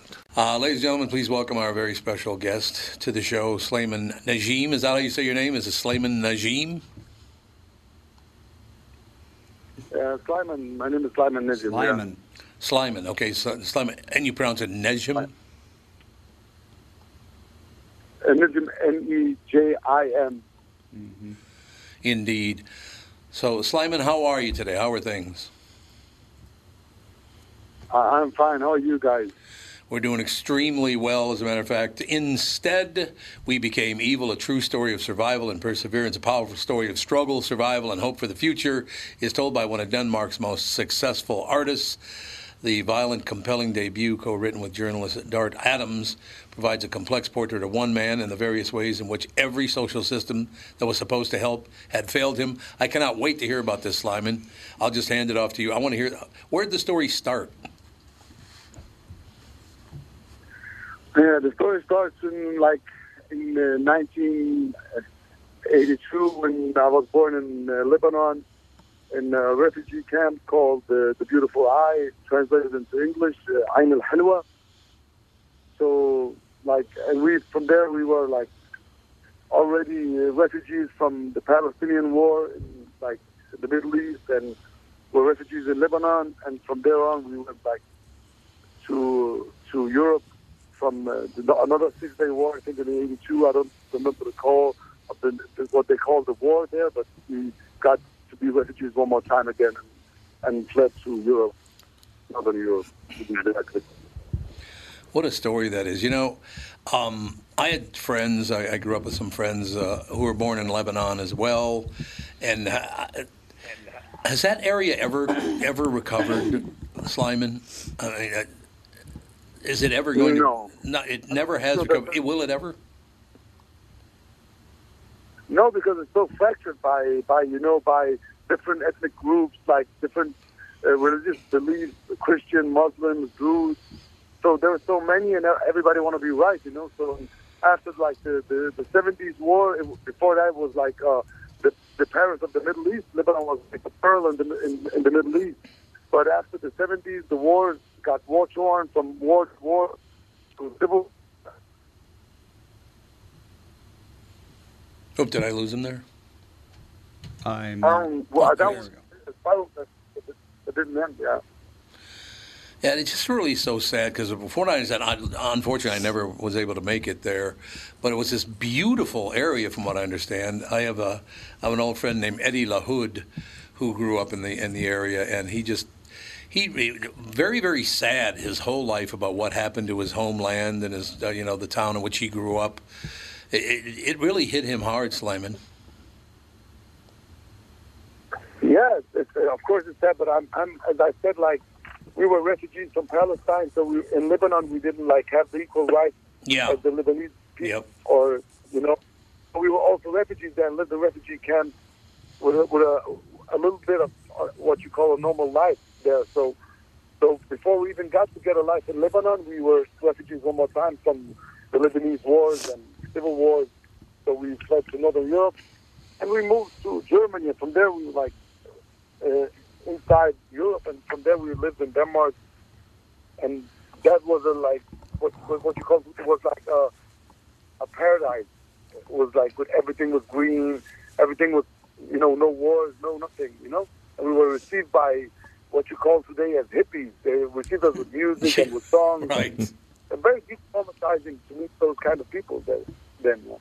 Uh, ladies and gentlemen, please welcome our very special guest to the show, Slayman Najim. Is that how you say your name? Is it Slayman Najim? Uh, Sleiman, my name is Sleiman Nejim. Lyman. Sleiman, okay, so, Sleiman, and you pronounce it Nejim? Yeah. Uh, Nejim, N-E-J-I-M. Indeed. So, Sleiman, how are you today? How are things? Uh, I'm fine. How are you guys? We're doing extremely well, as a matter of fact. Instead, we became evil, a true story of survival and perseverance, a powerful story of struggle, survival, and hope for the future, is told by one of Denmark's most successful artists. The violent, compelling debut, co written with journalist Dart Adams, provides a complex portrait of one man and the various ways in which every social system that was supposed to help had failed him. I cannot wait to hear about this, Sleiman. I'll just hand it off to you. I want to hear where did the story start? Yeah, the story starts in like in uh, 1982 when I was born in uh, Lebanon in a refugee camp called uh, the Beautiful Eye, translated into English, uh, Ain al Halwa. So, like, and we from there we were like already uh, refugees from the Palestinian War in like the Middle East, and were refugees in Lebanon, and from there on we went back to to Europe from uh, the, another Six Day War, I think in '82. I don't remember the call of the, what they called the war there, but we got to be refugees one more time again and, and fled to Europe, Northern Europe. to. What a story that is. You know, um, I had friends, I, I grew up with some friends uh, who were born in Lebanon as well. And uh, has that area ever ever recovered, Sleiman? I mean, is it ever going No. to? No, it never has recovered. but- Will it ever? No, because it's so fractured by, by you know, by different ethnic groups, like different uh, religious beliefs, Christian, Muslims, Jews. So there are so many, and everybody want to be right, you know. So after like the the, the 70s war, it, before that was like uh, the the Paris of the Middle East. Lebanon was like a pearl in the in, in the Middle East. But after the 70s, the wars got war torn from war to war to civil. Oh, did I lose him there? I'm. Um, well, Oh, that there was we go. as far as the, the, it didn't end. Yeah. Yeah, it's just really so sad because before I said, I, unfortunately, I never was able to make it there, but it was this beautiful area, from what I understand. I have a, I have an old friend named Eddie LaHood, who grew up in the in the area, and he just. He very very sad his whole life about what happened to his homeland and his uh, you know the town in which he grew up. It, it, it really hit him hard, Sleiman. Yeah, it's, of course it's sad, but I'm, I'm, as I said, like we were refugees from Palestine, so we in Lebanon we didn't like have the equal rights Yeah. as the Lebanese people, Yep. or you know, we were also refugees there and lived in refugee camp with a, with a, a little bit of uh, what you call a normal life there. So, so before we even got to get a life in Lebanon, we were refugees one more time from the Lebanese wars and civil wars. So we fled to Northern Europe, and we moved to Germany. And from there, we were like uh, inside Europe, and from there we lived in Denmark, and that was a like what what, you call it was like a, a paradise. It was like with everything was green, everything was you know no wars, no nothing, you know. And we were received by what you call today as hippies. Eh, they received us with music and with songs. [LAUGHS] Right. And very traumatizing to meet those kind of people there, then. yeah. Uh,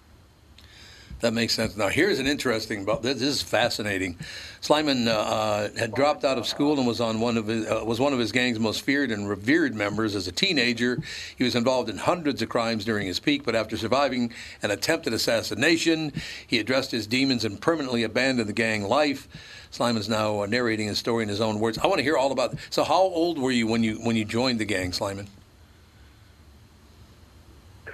That makes sense. Now, here's an interesting. This is fascinating. Sleiman uh, uh, had dropped out of school and was on one of his, uh, was one of his gang's most feared and revered members as a teenager. He was involved in hundreds of crimes during his peak, but after surviving an attempted assassination, he addressed his demons and permanently abandoned the gang life. Sleiman's now uh, narrating his story in his own words. I want to hear all about. So, how old were you when you when you joined the gang, Sleiman? Uh,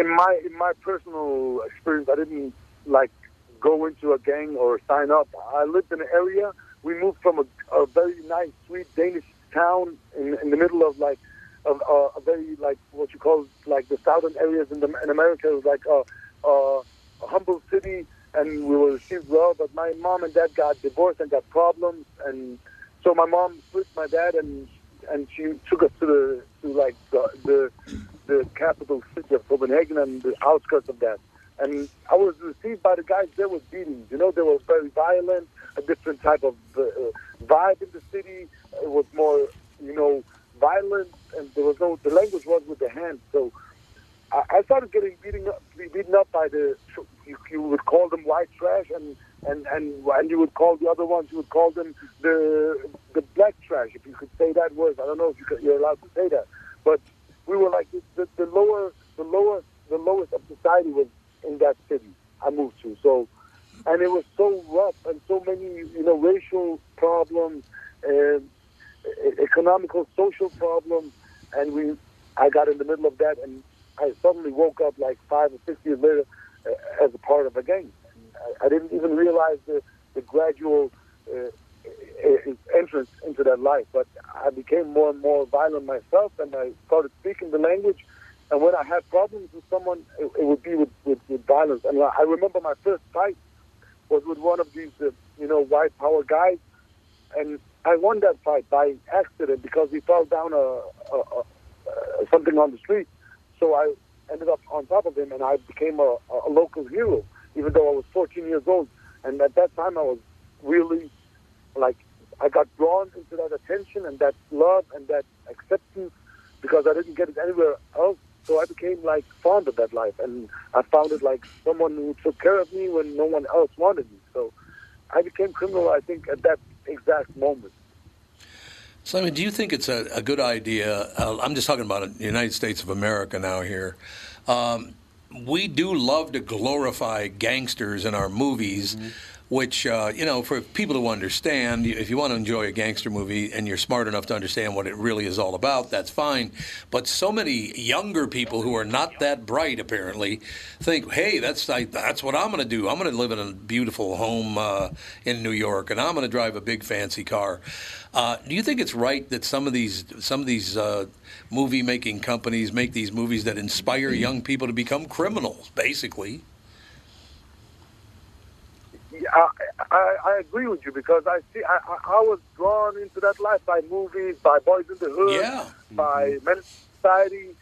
in my in my personal experience, I didn't like go into a gang or sign up. I lived in an area. We moved from a, a very nice, sweet Danish town in, in the middle of like a, a, uh, a very like what you call like the southern areas in the in America. It was like a, a, a humble city, and we were received well. But my mom and dad got divorced and got problems, and so my mom split my dad, and and she took us to the to like the the, the capital city of Copenhagen and the outskirts of that. And I was received by the guys there with beatings. You know, they were very violent, a different type of uh, vibe in the city. It was more, you know, violent, and there was no. The language was with the hands. So I, I started getting beaten up, be beaten up by the. You, you would call them white trash, and and and and you would call the other ones. You would call them the the black trash, if you could say that word. I don't know if you could, you're allowed to say that, but we were like the, the, lower, the lower, the lowest of society was in that city I moved to. So, and it was so rough and so many, you know, racial problems, and economical, social problems, and we, I got in the middle of that, and I suddenly woke up like five or six years later uh, as a part of a gang. I, I didn't even realize the, the gradual uh, entrance into that life, but I became more and more violent myself, and I started speaking the language. And when I had problems with someone, it, it would be with, with, with violence. And I remember my first fight was with one of these, uh, you know, white power guys, and I won that fight by accident because he fell down a, a, a, something on the street. So I ended up on top of him, and I became a, a local hero, even though I was 14 years old. And at that time, I was really like I got drawn into that attention and that love and that acceptance because I didn't get it anywhere else. So I became like fond of that life, and I found it like someone who took care of me when no one else wanted me. So I became criminal, I think, at that exact moment. Simon, do you think it's a, a good idea? Uh, I'm just talking about the United States of America now here. Um, we do love to glorify gangsters in our movies, which, uh, you know, for people to understand, if you want to enjoy a gangster movie and you're smart enough to understand what it really is all about, that's fine. But so many younger people who are not that bright, apparently, think, hey, that's, that's what I'm going to do. I'm going to live in a beautiful home uh, in New York, and I'm going to drive a big fancy car. Uh, do you think it's right that some of these some of these uh, movie making companies make these movies that inspire young people to become criminals, basically? Yeah, I, I, I agree with you because I see I, I I was drawn into that life by movies, by Boys in the Hood, Yeah. by Men in Society.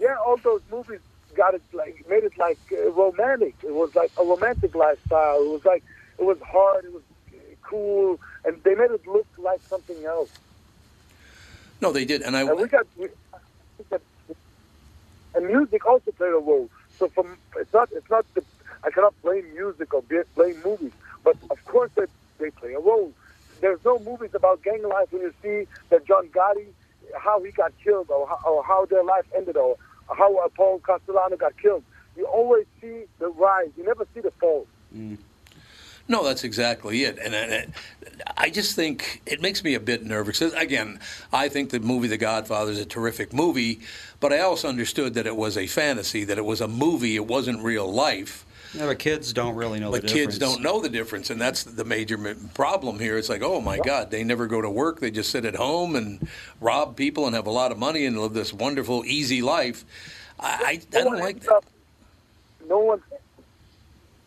Yeah, all those movies got it like made it like uh, romantic. It was like a romantic lifestyle. It was like it was hard. It was cool, and they made it look like something else. No, they did, and I. And we got, we, we and music also played a role. So from it's not it's not the, I cannot blame music or blame movies, but of course they they play a role. There's no movies about gang life when you see that John Gotti how he got killed or how, or how their life ended or how uh, Paul Castellano got killed. You always see the rise. You never see the fall. No, that's exactly it. And I just think it makes me a bit nervous. Again, I think the movie The Godfather is a terrific movie, but I also understood that it was a fantasy, that it was a movie, it wasn't real life. Yeah, but kids don't really know But the kids difference. don't know the difference, and that's the major problem here. It's like, oh my God, they never go to work; they just sit at home and rob people and have a lot of money and live this wonderful, easy life. I, I, I don't like that. up- No one.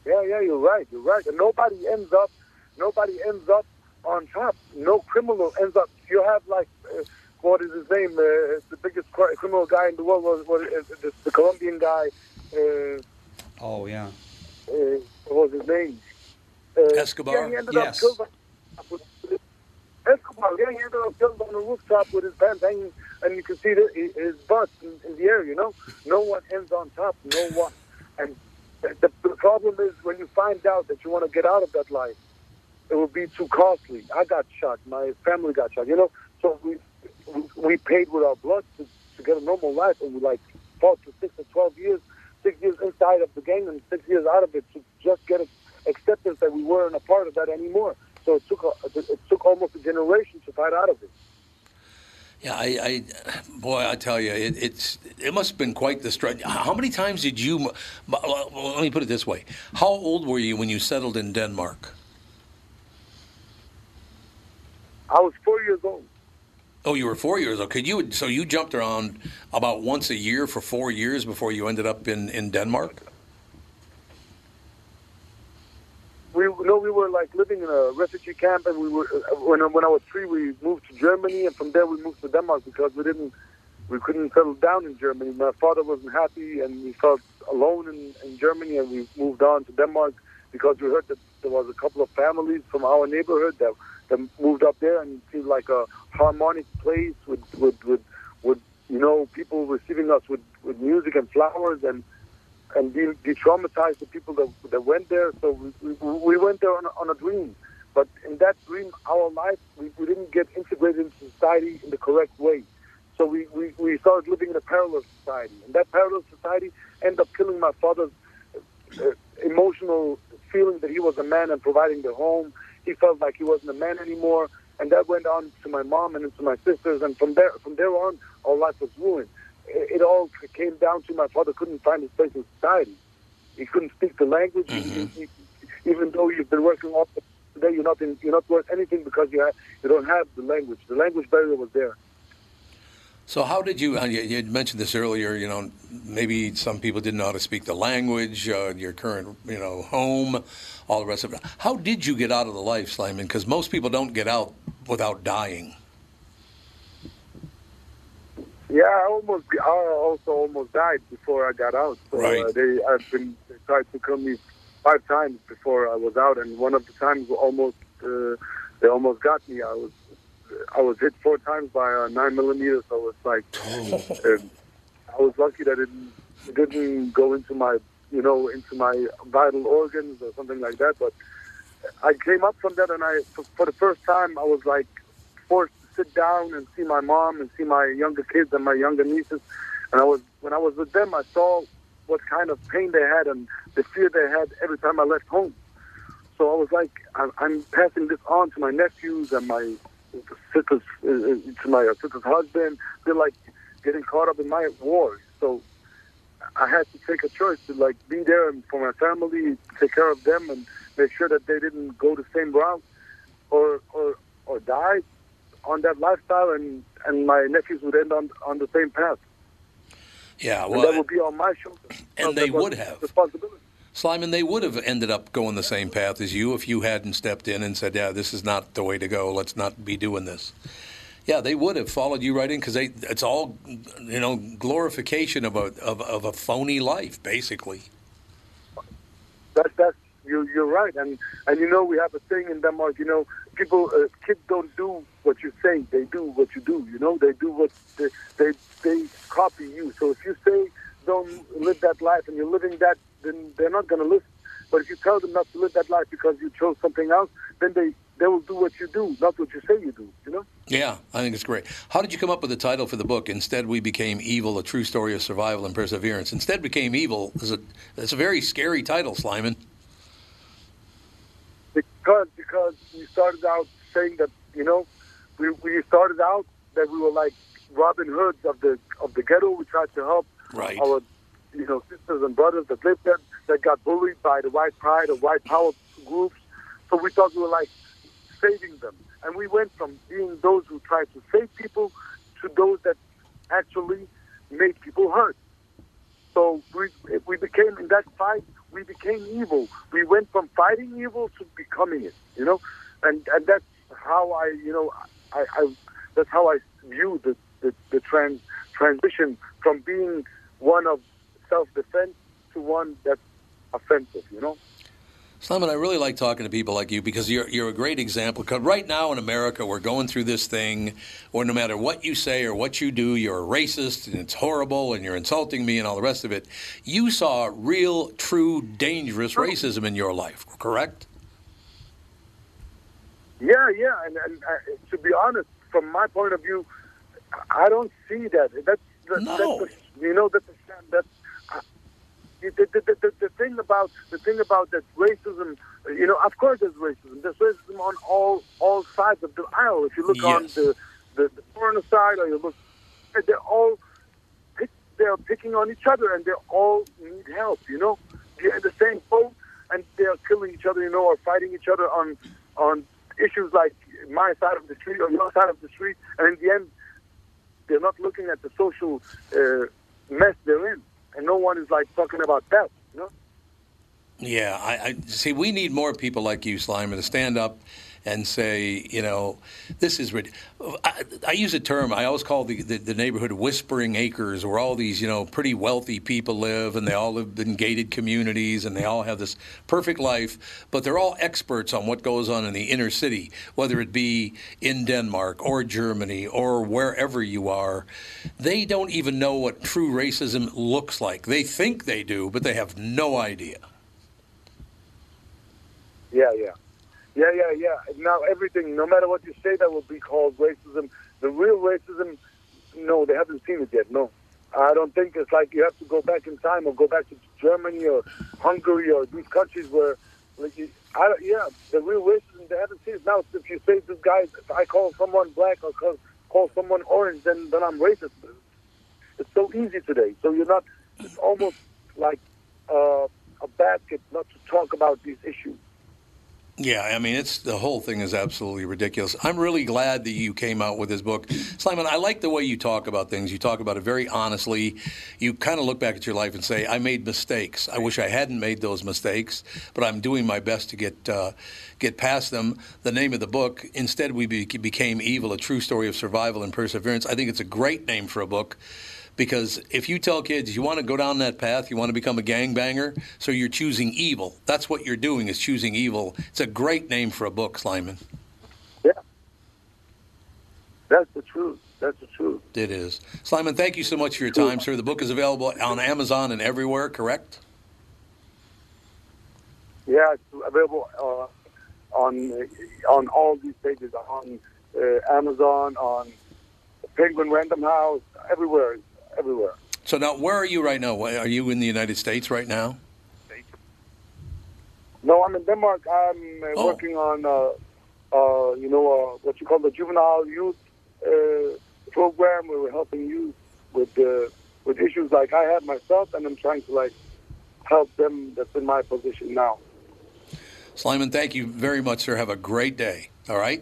Yeah, yeah, you're right. You're right. And nobody ends up. Nobody ends up on top. No criminal ends up. You have like, uh, what is his name? Uh, the biggest criminal guy in the world was, was uh, the, the Colombian guy. Uh, Oh yeah. Uh, what was his name? Uh, Escobar? Yeah, Yes. up killed. on- with- Escobar. Yeah, he ended up killed on the rooftop with his pants hanging, and you can see the, his butt in, in the air. You know, no one ends on top. No one. And the, the problem is when you find out that you want to get out of that life, it will be too costly. I got shot. My family got shot. You know, so we we, we paid with our blood to, to get a normal life, and we like fought for six or twelve years, six years inside of the gang and six years out of it to just get acceptance that we weren't a part of that anymore. So it took a, it took almost a generation to fight out of it. Yeah, I, I, boy, I tell you, it, it's it must have been quite the stretch. How many times did you? Well, let me put it this way: How old were you when you settled in Denmark? I was four years old. Oh, you were four years old. Could you? So you jumped around about once a year for four years before you ended up in in Denmark. We no, we were like living in a refugee camp, and we were uh, when when I was three, we moved to Germany, and from there we moved to Denmark because we didn't we couldn't settle down in Germany. My father wasn't happy, and we felt alone in, in Germany, and we moved on to Denmark because we heard that there was a couple of families from our neighborhood that that moved up there, and it seemed like a harmonic place with with with, with you know people receiving us with, with music and flowers and and de- de-traumatize the people that, that went there. So we, we, we went there on a, on a dream. But in that dream, our life, we, we didn't get integrated into society in the correct way. So we, we, we started living in a parallel society. And that parallel society ended up killing my father's uh, emotional feeling that he was a man and providing the home. He felt like he wasn't a man anymore. And that went on to my mom and into my sisters. And from there, from there on, our life was ruined it all came down to my father couldn't find his place in society. He couldn't speak the language, mm-hmm. he, he, even though you've been working all day. You're not in, you're not worth anything because you have, you don't have the language. The language barrier was there. So how did you? uh, You you mentioned this earlier. You know, maybe some people didn't know how to speak the language. Uh, your current, you know, home, all the rest of it. How did you get out of the life, Sleiman? Because most people don't get out without dying. Yeah, I almost, I also almost died before I got out. So Right. uh, they, I've been they tried to kill me five times before I was out, and one of the times almost, uh, they almost got me. I was, I was hit four times by a nine millimeter. So it's like, I was lucky that it didn't go into my, you know, into my vital organs or something like that. But I came up from that, and I, for, for the first time, I was like forced to sit down and see my mom and see my younger kids and my younger nieces. And I was, when I was with them, I saw what kind of pain they had and the fear they had every time I left home. So I was like, I'm, I'm passing this on to my nephews and my sister's, uh, to my sister's husband. They're like getting caught up in my wars. So I had to take a choice to like be there and for my family, take care of them, and make sure that they didn't go the same route or or or die on that lifestyle, and and my nephews would end on on the same path. Yeah, and that would be on my shoulders. and So they would have. responsibility. Sleiman, they would have ended up going the same path as you if you hadn't stepped in and said, "Yeah, this is not the way to go. Let's not be doing this." Yeah, they would have followed you right in because it's all, you know, glorification of a of, of a phony life, basically. That's that's you you're right, and and you know we have a thing in Denmark. You know, people uh, kids don't do what you say; they do what you do. You know, they do what they they, they copy you. So if you say don't live that life and you're living that, then they're not going to listen. But if you tell them not to live that life because you chose something else, then they they will do what you do, not what you say you do. You know. Yeah, I think it's great. How did you come up with the title for the book? Instead, we became evil: a true story of survival and perseverance. Instead, became evil is a it's a very scary title, Sleiman. Because because we started out saying that you know we we started out that we were like Robin Hoods of the of the ghetto. We tried to help Right. our you know sisters and brothers that lived there that got bullied by the white pride or white power groups. So we thought we were like saving them, and we went from being those who tried to save people to those that actually made people hurt. So we we became in that fight. We became evil. We went from fighting evil to becoming it. You know, and and that's how I you know I, I that's how I view the the, the trans transition from being one of self defense to one that's offensive. You know. Simon, I really like talking to people like you because you're, you're a great example. Because right now in America, we're going through this thing where no matter what you say or what you do, you're a racist and it's horrible and you're insulting me and all the rest of it. You saw real, true, dangerous racism in your life, correct? Yeah, yeah, and, and uh, to be honest, from my point of view, I don't see that. That's the, No. that's the, you know that the, that's uh, the, the, the, the, the thing about the thing about that racism. You know, of course, there's racism. There's racism on all all sides of the aisle. If you look on the, the the foreigner side, or you look, they're all pick, they're picking on each other, and they all need help. You know, they're in the same boat, and they're killing each other. You know, or fighting each other on on issues like my side of the street or your side of the street, and in the end, they're not looking at the social uh, mess they're in, and no one is like talking about that. You know? Yeah, I, I see. We need more people like you, Slimer, to stand up and say, you know, this is. I, I use a term. I always call the, the the neighborhood "whispering acres," where all these, you know, pretty wealthy people live, and they all live in gated communities, and they all have this perfect life, but they're all experts on what goes on in the inner city, whether it be in Denmark or Germany or wherever you are. They don't even know what true racism looks like. They think they do, but they have no idea. Yeah, yeah, yeah, yeah, yeah. Now everything, no matter what you say, that will be called racism. The real racism, no, they haven't seen it yet. No, I don't think it's like you have to go back in time or go back to Germany or Hungary or these countries where, like, you, I, yeah, the real racism they haven't seen it. Now, if you say this guy, if I call someone black or call, call someone orange, then then I'm racist. It's so easy today. So you're not. It's almost like uh, a basket not to talk about these issues. Yeah, I mean, it's the whole thing is absolutely ridiculous. I'm really glad that you came out with this book, Simon. I like the way you talk about things. You talk about it very honestly. You kind of look back at your life and say, "I made mistakes. I wish I hadn't made those mistakes, but I'm doing my best to get uh, get past them." The name of the book, instead, we be- became evil: a true story of survival and perseverance. I think it's a great name for a book. Because if you tell kids you want to go down that path, you want to become a gangbanger, so you're choosing evil. That's what you're doing is choosing evil. It's a great name for a book, Sleiman. Yeah. That's the truth. That's the truth. It is. Sleiman, thank you so much for your time, sir. The book is available on Amazon and everywhere, correct? Yeah, it's available uh, on on all these pages on uh, Amazon, on Penguin Random House, everywhere, everywhere. So now, where are you right now? Are you in the United States right now? No, I'm in Denmark. I'm uh, Oh. working on, uh, uh, you know, uh, what you call the juvenile youth uh, program, where we're helping youth with uh, with issues like I had myself, and I'm trying to like help them that's in my position now. Sleiman, thank you very much, sir. Have a great day. All right?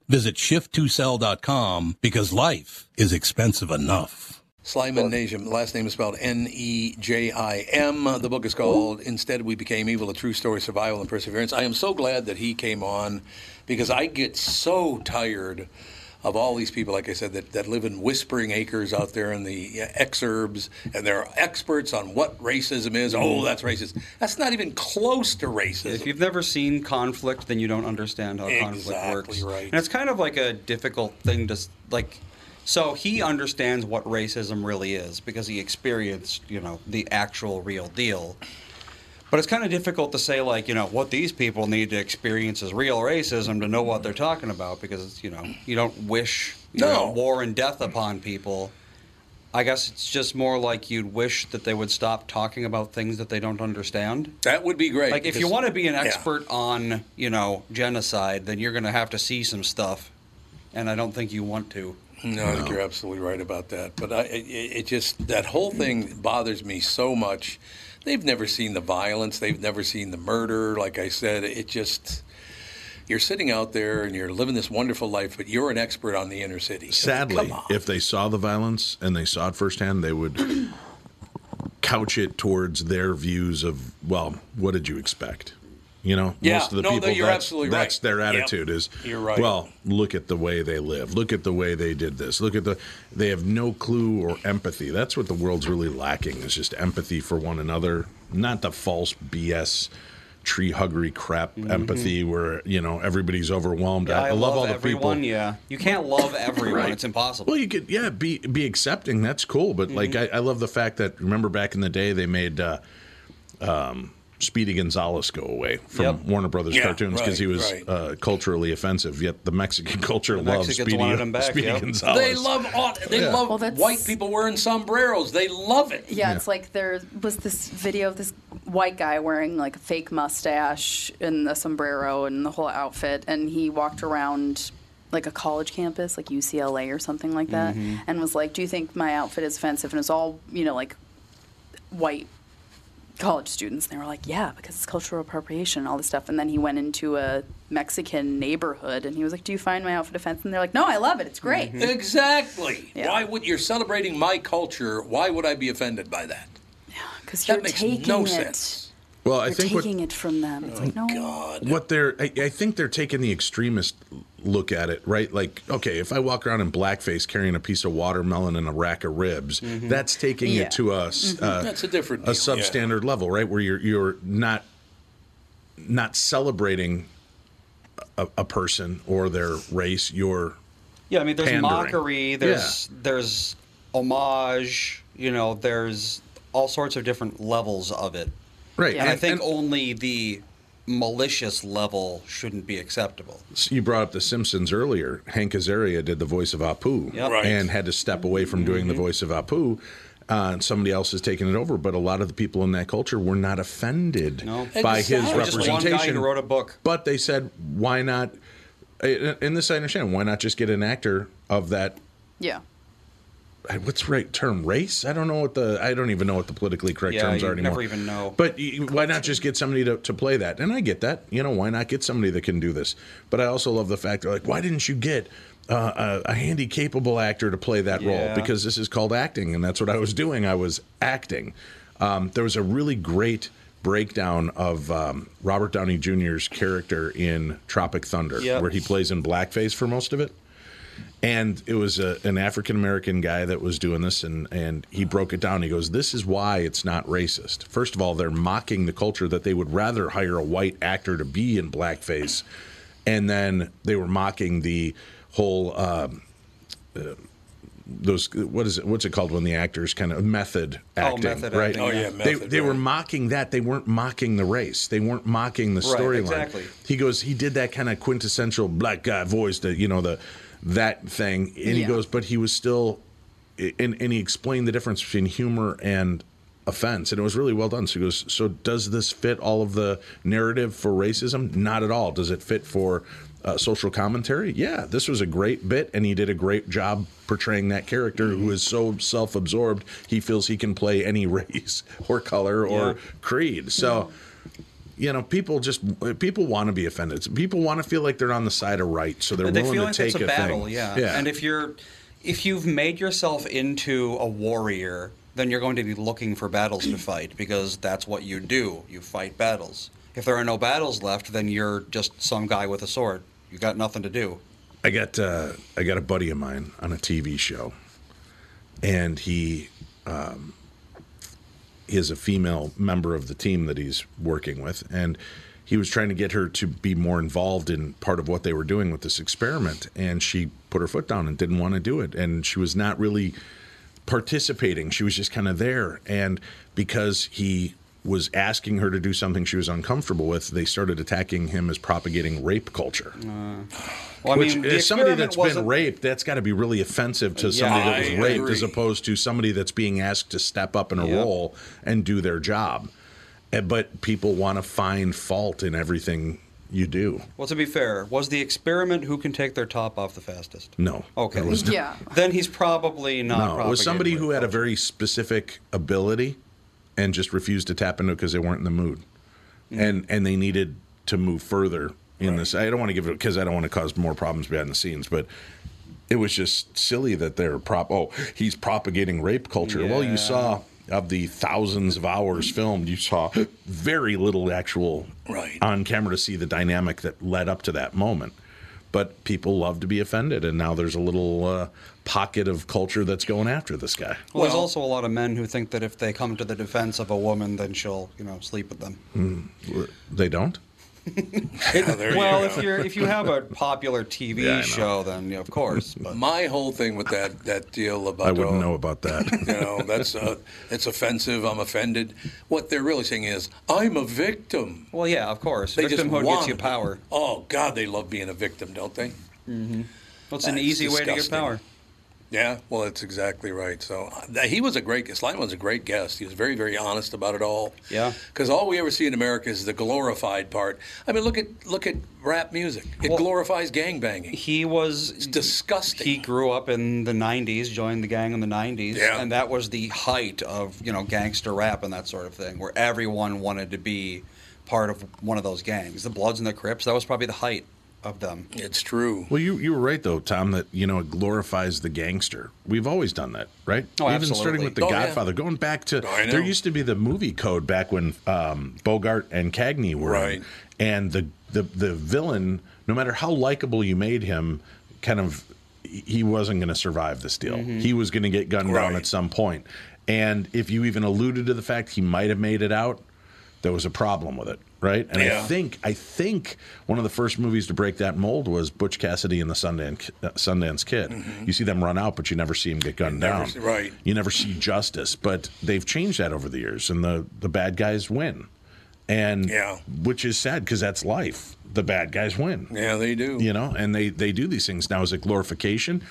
Visit shift2sell.com because life is expensive enough. Sleiman Nejim, last name is spelled N E J I M. The book is called Instead We Became Evil A True Story, Survival, and Perseverance. I am so glad that he came on because I get so tired of all these people, like I said, that, that live in whispering acres out there in the exurbs, and they're experts on what racism is. Oh, mm-hmm. that's racist. That's not even close to racism. If you've never seen conflict, then you don't understand how conflict Exactly works. right. And it's kind of like a difficult thing to like. So he understands what racism really is because he experienced, you know, the actual real deal. But it's kind of difficult to say, like, you know, what these people need to experience is real racism to know what they're talking about because, it's, you know, you don't wish you No. know, war and death upon people. I guess it's just more like you'd wish that they would stop talking about things that they don't understand. That would be great. Like if you want to be an yeah. expert on, you know, genocide, then you're going to have to see some stuff, and I don't think you want to. No, I think you're absolutely right about that. But I, it, it just that whole thing bothers me so much. They've never seen the violence. They've never seen the murder. Like I said, it just you're sitting out there and you're living this wonderful life, but you're an expert on the inner city. Sadly, if they saw the violence and they saw it firsthand, they would couch it towards their views of, well, what did you expect? You know, Yeah, most of the no, people. You're that's, absolutely that's right. their Yep, attitude is, you're right. well, look at the way they live. Look at the way they did this. Look at the they have no clue or empathy. That's what the world's really lacking is just empathy for one another, not the false BS tree huggery crap empathy where, you know, everybody's overwhelmed. Mm-hmm. Yeah, I, love, all the everyone. people Yeah, you can't love everyone. Right. It's impossible. well, you could, yeah, be be accepting. That's cool. But like, Mm-hmm. I, I love the fact that remember back in the day they made uh, um, Speedy Gonzalez go away from Yep. Warner Brothers Yeah, cartoons because he was right. uh, culturally offensive. Yet the Mexican [LAUGHS] culture The loves Mexicans Speedy, wanted back, Speedy yep. Gonzalez. They love all, they Yeah. love Well, white people wearing sombreros. They love it. Yeah, it's like there was this video of this white guy wearing like a fake mustache and a sombrero and the whole outfit, and he walked around like a college campus, like UCLA or something like that, and was like, "Do you think my outfit is offensive?" And it's all you know, like white college students. And they were like, "Yeah, because it's cultural appropriation and all this stuff." And then he went into a Mexican neighborhood, and he was like, "Do you find my outfit offensive?" And they're like, "No, I love it. It's great." Mm-hmm. Exactly. Yeah. Why would you're celebrating my culture? Why would I be offended by that? Yeah, because That you're makes taking no it. sense. Well, I You're think what, taking it from them. It's like no. God. what they're I, I think they're taking the extremist look at it right like okay if i walk around in blackface carrying a piece of watermelon and a rack of ribs that's taking Yeah. it to a s- uh, That's a different a deal, yeah. substandard level right where you're you're not not celebrating a, a person or their race you're Yeah, I mean, there's Pandering. mockery. There's there's homage. You know, there's all sorts of different levels of it. Right And, I think and only the malicious level shouldn't be acceptable. you brought up the simpsons earlier hank azaria did the voice of apu Yep. Right. and had to step away from doing the voice of apu Uh, and somebody else has taken it over, but a lot of the people in that culture were not offended No. by his Exactly. Just one guy representation. who wrote a book. But they said, why not? In this I understand. Why not just get an actor of that Yeah. What's the right term race? I don't know what the i don't even know what the politically correct Yeah, terms are anymore. never even know. but you, why not just get somebody to, to play that? And i get that. You know why not get somebody that can do this? But i also love the fact they're like why didn't you get uh, a, a handy capable actor to play that role? Because this is called acting and that's what i was doing. I was acting. Um, there was a really great breakdown of um, robert downey jr's character in tropic thunder Yep. where he plays in blackface for most of it and it was a, an African American guy that was doing this, and, and he broke it down. He goes, This is why it's not racist. First of all, they're mocking the culture that they would rather hire a white actor to be in blackface. And then they were mocking the whole. Um, uh, those what is it? What's it called when the actors kind of method acting Oh, acting, method right? acting, Oh, yeah, they method, they were right. mocking that. They weren't mocking the race. They weren't mocking the Right, storyline. exactly. He goes, he did that kind of quintessential black guy voice, that you know the that thing, and he goes, but he was still, and, and he explained the difference between humor and offense, and it was really well done. So he goes, so does this fit all of the narrative for racism? Not at all. Does it fit for uh, social commentary? Yeah, this was a great bit, and he did a great job portraying that character who is so self-absorbed he feels he can play any [LAUGHS] race or color or Yeah. creed. So you know, people just people want to be offended. People want to feel like they're on the side of right, so they're they willing feel to like take it's a, a, battle, thing. yeah. yeah. And if you're, if you've made yourself into a warrior, then you're going to be looking for battles to fight because that's what you do. You fight battles. If there are no battles left, then you're just some guy with a sword. You got nothing to do. I got uh, I got a buddy of mine on a TV show, and he um, he is a female member of the team that he's working with, and he was trying to get her to be more involved in part of what they were doing with this experiment, and she put her foot down and didn't want to do it, and she was not really participating. She was just kind of there, and because he was asking her to do something she was uncomfortable with, they started attacking him as propagating rape culture. Uh, [SIGHS] well, I Which mean, the is somebody that's been raped, that's got to be really offensive to Yeah, somebody that was I raped agree. as opposed to somebody that's being asked to step up in a Yep. role and do their job. Eh, but people want to find fault in everything you do. Well, to be fair, was the experiment who can take their top off the fastest? No. Okay. It was, [LAUGHS] Yeah. Then he's probably not. no, it was somebody who had a very specific ability and just refused to tap into it because they weren't in the mood. Mm. And and they needed to move further in this. I don't want to give it because I don't want to cause more problems behind the scenes, but it was just silly that they're prop. Oh, he's propagating rape culture. Well, you saw of the thousands of hours filmed, you saw very little actual Right. on camera to see the dynamic that led up to that moment. But people love to be offended, and now there's a little uh, pocket of culture that's going after this guy. Well, there's also a lot of men who think that if they come to the defense of a woman, then she'll, you know, sleep with them. They don't. [LAUGHS] there you well, go. if you're if you have a popular TV Yeah, show, then yeah, of course. But My whole thing with that that deal about I wouldn't uh, know about that. [LAUGHS] you know that's uh, it's offensive. I'm offended. What they're really saying is I'm a victim. well, yeah, of course. They Victimhood want gets you power. Oh God, they love being a victim, don't they? Well, it's an That's easy way to get power. Yeah, well, that's exactly right. So uh, he was a great. Sleiman was a great guest. He was very, very honest about it all. Yeah. Because all we ever see in America is the glorified part. I mean, look at look at rap music. It Well- glorifies gangbanging. He was It's disgusting. He grew up in the '90s, joined the gang in the '90s, Yeah. and that was the height of you know gangster rap and that sort of thing, where everyone wanted to be part of one of those gangs. The Bloods and the Crips. That was probably the height of them. it's true. Well, you you were right though, Tom. That you know it glorifies the gangster. We've always done that, right? Oh, Even absolutely. starting with the Oh, yeah. Godfather, going back to I know. there used to be the movie code back when um, Bogart and Cagney were in. Right. and the the the villain, no matter how likable you made him, kind of he wasn't going to survive this deal. He was going to get gunned down at some point. And if you even alluded to the fact he might have made it out, there was a problem with it, right? And I think I think one of the first movies to break that mold was Butch Cassidy and the Sundance uh, Sundance Kid. You see them run out, but you never see him get gunned never down. right. You never see justice, but they've changed that over the years, and the the bad guys win. and Yeah. which is sad because that's life. The bad guys win. Yeah, they do. You know, and they they do these things now as a glorification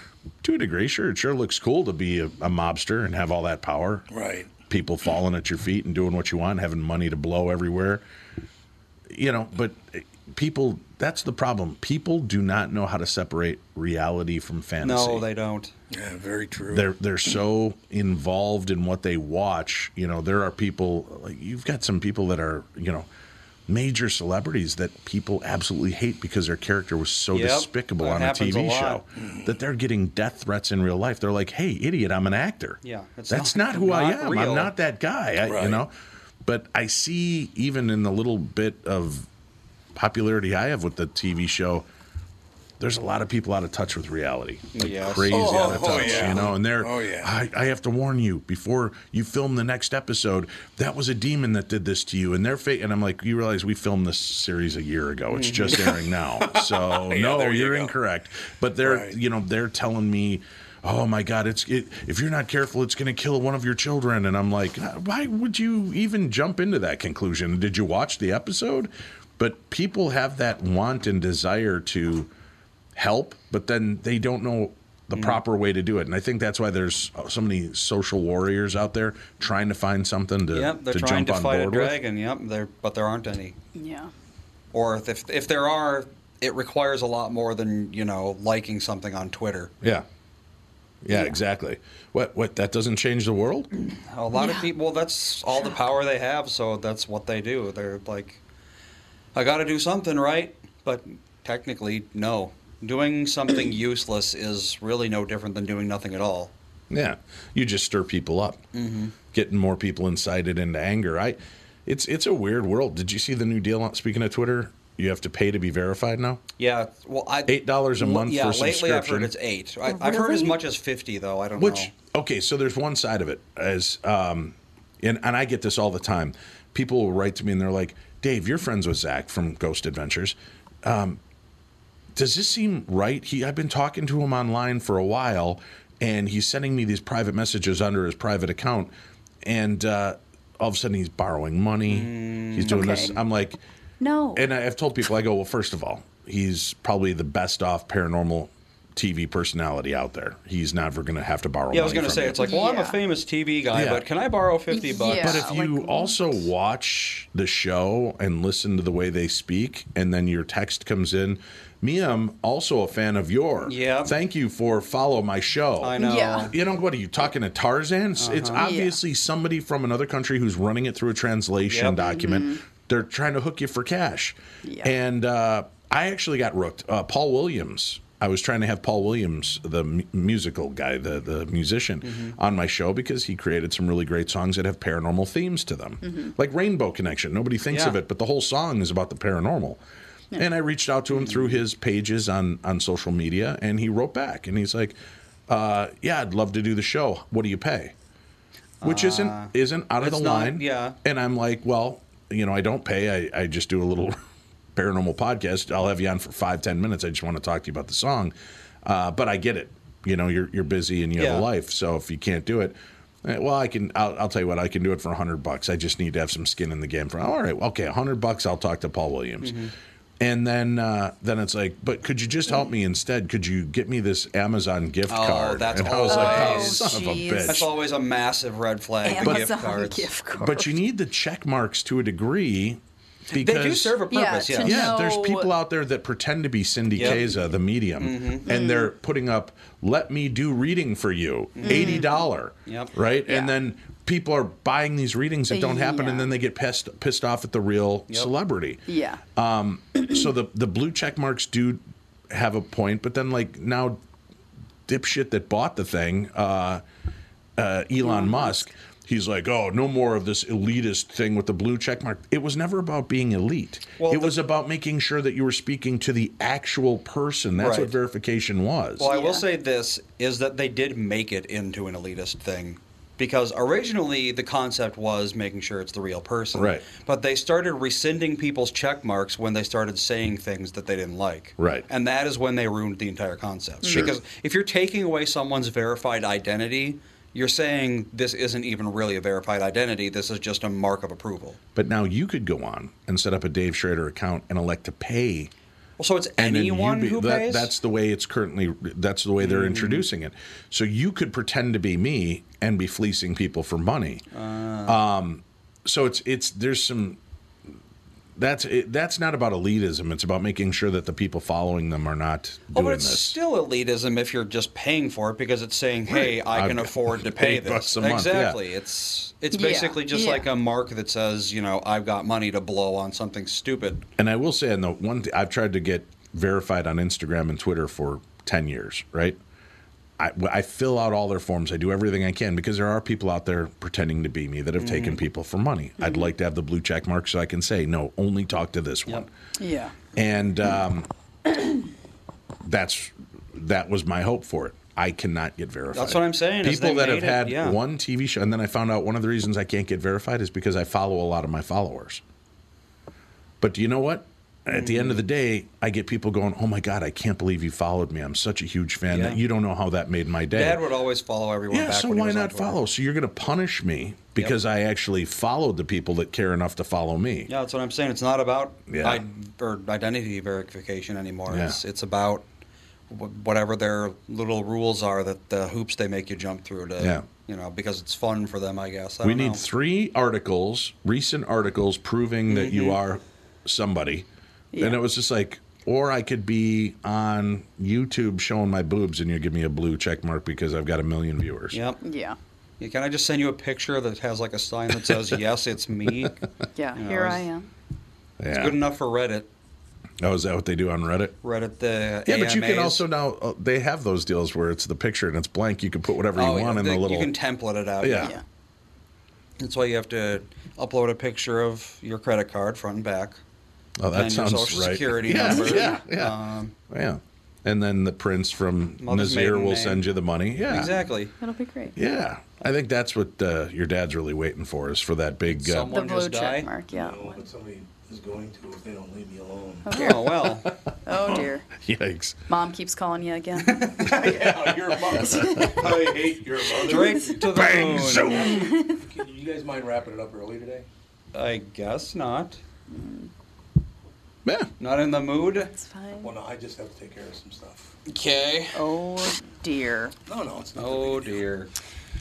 to a degree. Sure, it sure looks cool to be a, a mobster and have all that power. Right. People falling at your feet and doing what you want, having money to blow everywhere. You know, but eh, people that's the problem. People do not know how to separate reality from fantasy. No, they don't. Yeah, very true. They're they're so involved in what they watch. You know, there are people like you've got some people that are you know major celebrities that people absolutely hate because their character was so Yep, despicable on a happens a TV show that they're getting death threats in real life. They're like, "Hey, idiot, I'm an actor. Yeah, it's that's not- not, who I am. real." I'm not that guy. I, You know." But I see even in the little bit of popularity I have with the TV show, there's a lot of people out of touch with reality, like Yes. crazy oh, oh, out of oh, touch. yeah. You know, and they're. Oh, yeah. I, I have to warn you before you film the next episode. That was a demon that did this to you, and their fate. And I'm like, you realize we filmed this series a year ago. It's just mm-hmm. airing now, [LAUGHS] so Yeah, no, you you're incorrect. But they're, Right. you know, they're telling me. Oh my God! It's it, if you're not careful, it's going to kill one of your children. And I'm like, uh, why would you even jump into that conclusion? Did you watch the episode? But people have that want and desire to help, but then they don't know the Mm. proper way to do it. And I think that's why there's so many social warriors out there trying to find something to, Yep, they're to trying jump to on fight a board with. dragon. Yep, there, but there aren't any. Yeah. Or if if there are, it requires a lot more than you know liking something on Twitter. Yeah. yeah. Yeah. exactly. What? What? That doesn't change the world? A lot of people, that's all the power they have, so that's what they do. They're like, I got to do something right, but technically, no. Doing something [CLEARS THROAT] useless is really no different than doing nothing at all. Yeah, you just stir people up, Mm-hmm. getting more people incited into anger. I, it's it's a weird world. Did you see the new deal? Speaking of Twitter, you have to pay to be verified now. Yeah, well, I Eight dollars a month Yeah, for lately I've subscription. heard it's eight. I, I've heard as much as fifty though. I don't know. Which know. okay, so there's one side of it as um, and and I get this all the time. People will write to me and they're like, "Dave, you're friends with Zach from Ghost Adventures. Um, does this seem right? He I've been talking to him online for a while, and he's sending me these private messages under his private account, and uh, all of a sudden he's borrowing money. he's doing this. I'm like, No. and I've told people, I go, well, first of all, he's probably the best off paranormal TV personality out there. He's never going to have to borrow. Yeah, I was going going to to say it's like, well, I'm a famous TV guy, Yeah. but can I borrow fifty bucks? Yeah. But if you like, also watch the show and listen to the way they speak, and then your text comes in, me, I'm also a fan of your. Yeah. Thank you for follow my show. I know. Yeah. You know what? Are you talking to Tarzan? It's- It's Uh-huh. obviously somebody from another country who's running it through a translation Yep. document. They're trying to hook you for cash. Yeah. And uh, I actually got rooked. Uh, Paul Williams. I was trying to have Paul Williams, the mu- musical guy, the the musician, Mm-hmm. on my show because he created some really great songs that have paranormal themes to them, Mm-hmm. like Rainbow Connection. Nobody thinks Yeah. of it, but the whole song is about the paranormal. And I reached out to him through his pages on on social media, and he wrote back, and he's like, uh, "Yeah, I'd love to do the show. What do you pay?" Which isn't isn't out of the not- line. yeah. And I'm like, well, you know, I don't pay. I, I just do a little [LAUGHS] paranormal podcast. I'll have you on for five ten minutes. I just want to talk to you about the song. Uh, but I get it. You know, you're you're busy and you have a life. So if you can't do it, eh, well, I can. I'll, I'll tell you what. I can do it for a hundred bucks. I just need to have some skin in the game. For all right, okay, a hundred bucks. I'll talk to Paul Williams. Mm-hmm. And then, uh, then it's like, but could you just help me instead? Could you get me this Amazon gift Oh, card? that's and I was like, oh, always- son of a bitch. That's always a massive red flag. the gift cards. gift card. But you need the check marks to a degree because They do serve a purpose. Yeah, yes. yeah, there's people out there that pretend to be Cindy Yep. Kaza, the medium, Mm-hmm. and they're putting up "Let me do reading for you," eighty dollar, Yep. right? Yeah. And then people are buying these readings that don't happen, and then they get pissed pissed off at the real Yep. celebrity. yeah. so the the blue check marks do have a point, but then like now, dipshit that bought the thing, uh, uh, Elon Musk. He's like, oh, no more of this elitist thing with the blue check mark. It was never about being elite. Well, it the- was about making sure that you were speaking to the actual person. That's Right. what verification was. Well, I will say this is that they did make it into an elitist thing. Because originally the concept was making sure it's the real person. Right. But they started rescinding people's check marks when they started saying things that they didn't like. Right. And that is when they ruined the entire concept. Sure. Because if you're taking away someone's verified identity, you're saying this isn't even really a verified identity. This is just a mark of approval. But now you could go on and set up a Dave Schrader account and elect to pay. Well, so it's and anyone be- who that- pays. That's the way it's currently. That's the way they're Mm. introducing it. So you could pretend to be me and be fleecing people for money. Ah. Um, so it's it's there's some. That's it, that's not about elitism. It's about making sure that the people following them are not Doing Oh, but it's this. still elitism if you're just paying for it because it's saying, "Hey, I I've can afford to [LAUGHS] pay this." a month, yeah. exactly. It's it's Yeah, basically just yeah. like a mark that says, you know, I've got money to blow on something stupid. And I will say, and the one th- I've tried to get verified on Instagram and Twitter for ten years, right? I, I fill out all their forms. I do everything I can because there are people out there pretending to be me that have taken Mhm. people for money. I'd like to have the blue check mark so I can say, no, only talk to this one. Yeah. And um, [COUGHS] that's that was my hope for it. I cannot get verified. That's what I'm saying, People that have it- had yeah. one TV show, and then I found out one of the reasons I can't get verified is because I follow a lot of my followers. But do you know what? At the end of the mm. day, I get people going, "Oh my god, I can't believe you followed me. I'm such a huge fan. Yeah. That you don't know how that made my day." Dad would always follow everyone yeah, back. so why not follow? So you're going to punish me because I actually followed the people that care enough to follow me. Yeah, that's what I'm saying. It's not about Yeah. I, or identity verification anymore. Yeah. It's it's about whatever their little rules are that the hoops they make you jump through to Yeah. you know because it's fun for them. I guess I we need know. three articles, recent articles proving that mm-hmm. you are somebody. Yeah. And it was just like, or I could be on YouTube showing my boobs and you give me a blue check mark because I've got a million viewers. Yep. Yeah. Yeah, can I just send you a picture that has like a sign that says [LAUGHS] "Yes, it's me"? Yeah, You know, here it's- I am. Yeah. It's good enough for Reddit. Oh, is that what they do on Reddit? Reddit the Yeah, but you can also now uh, they have those deals where it's the picture and it's blank. You can put whatever you Oh, yeah, want in the- the little. You can template it out. Yeah. Yeah. That's why you have to upload a picture of your credit card front and back. Oh, that and sounds your social right. security Yeah, number. yeah, yeah. Um, yeah. And then the prince from Mother's Nazir will name. send you the money. Yeah, Exactly. That'll be great. Yeah, I think that's what uh, your dad's really waiting for is for that big. Uh, The blue check mark, yeah. No, but somebody is going to if they don't leave me alone. Oh, dear. Oh, well. [LAUGHS] Oh dear. [LAUGHS] Yikes. Mom keeps calling you again. [LAUGHS] yeah, your mother. I hate your mother. Straight to the Bang, moon. zoom. Can you guys mind wrapping it up early today? I guess not. Yeah. Not in the mood. It's fine. Well, no, I just have to take care of some stuff. Okay. Oh dear. No, no, it's not. Oh dear.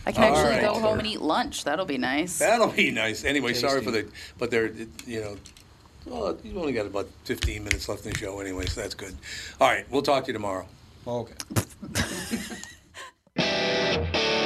I can All actually right. go home and eat lunch. That'll be nice. That'll be nice. Anyway, sorry for the, but there, you know, well, you've only got about 15 minutes left in the show anyway, so that's good. All right, we'll talk to you tomorrow. Okay. [LAUGHS] [LAUGHS]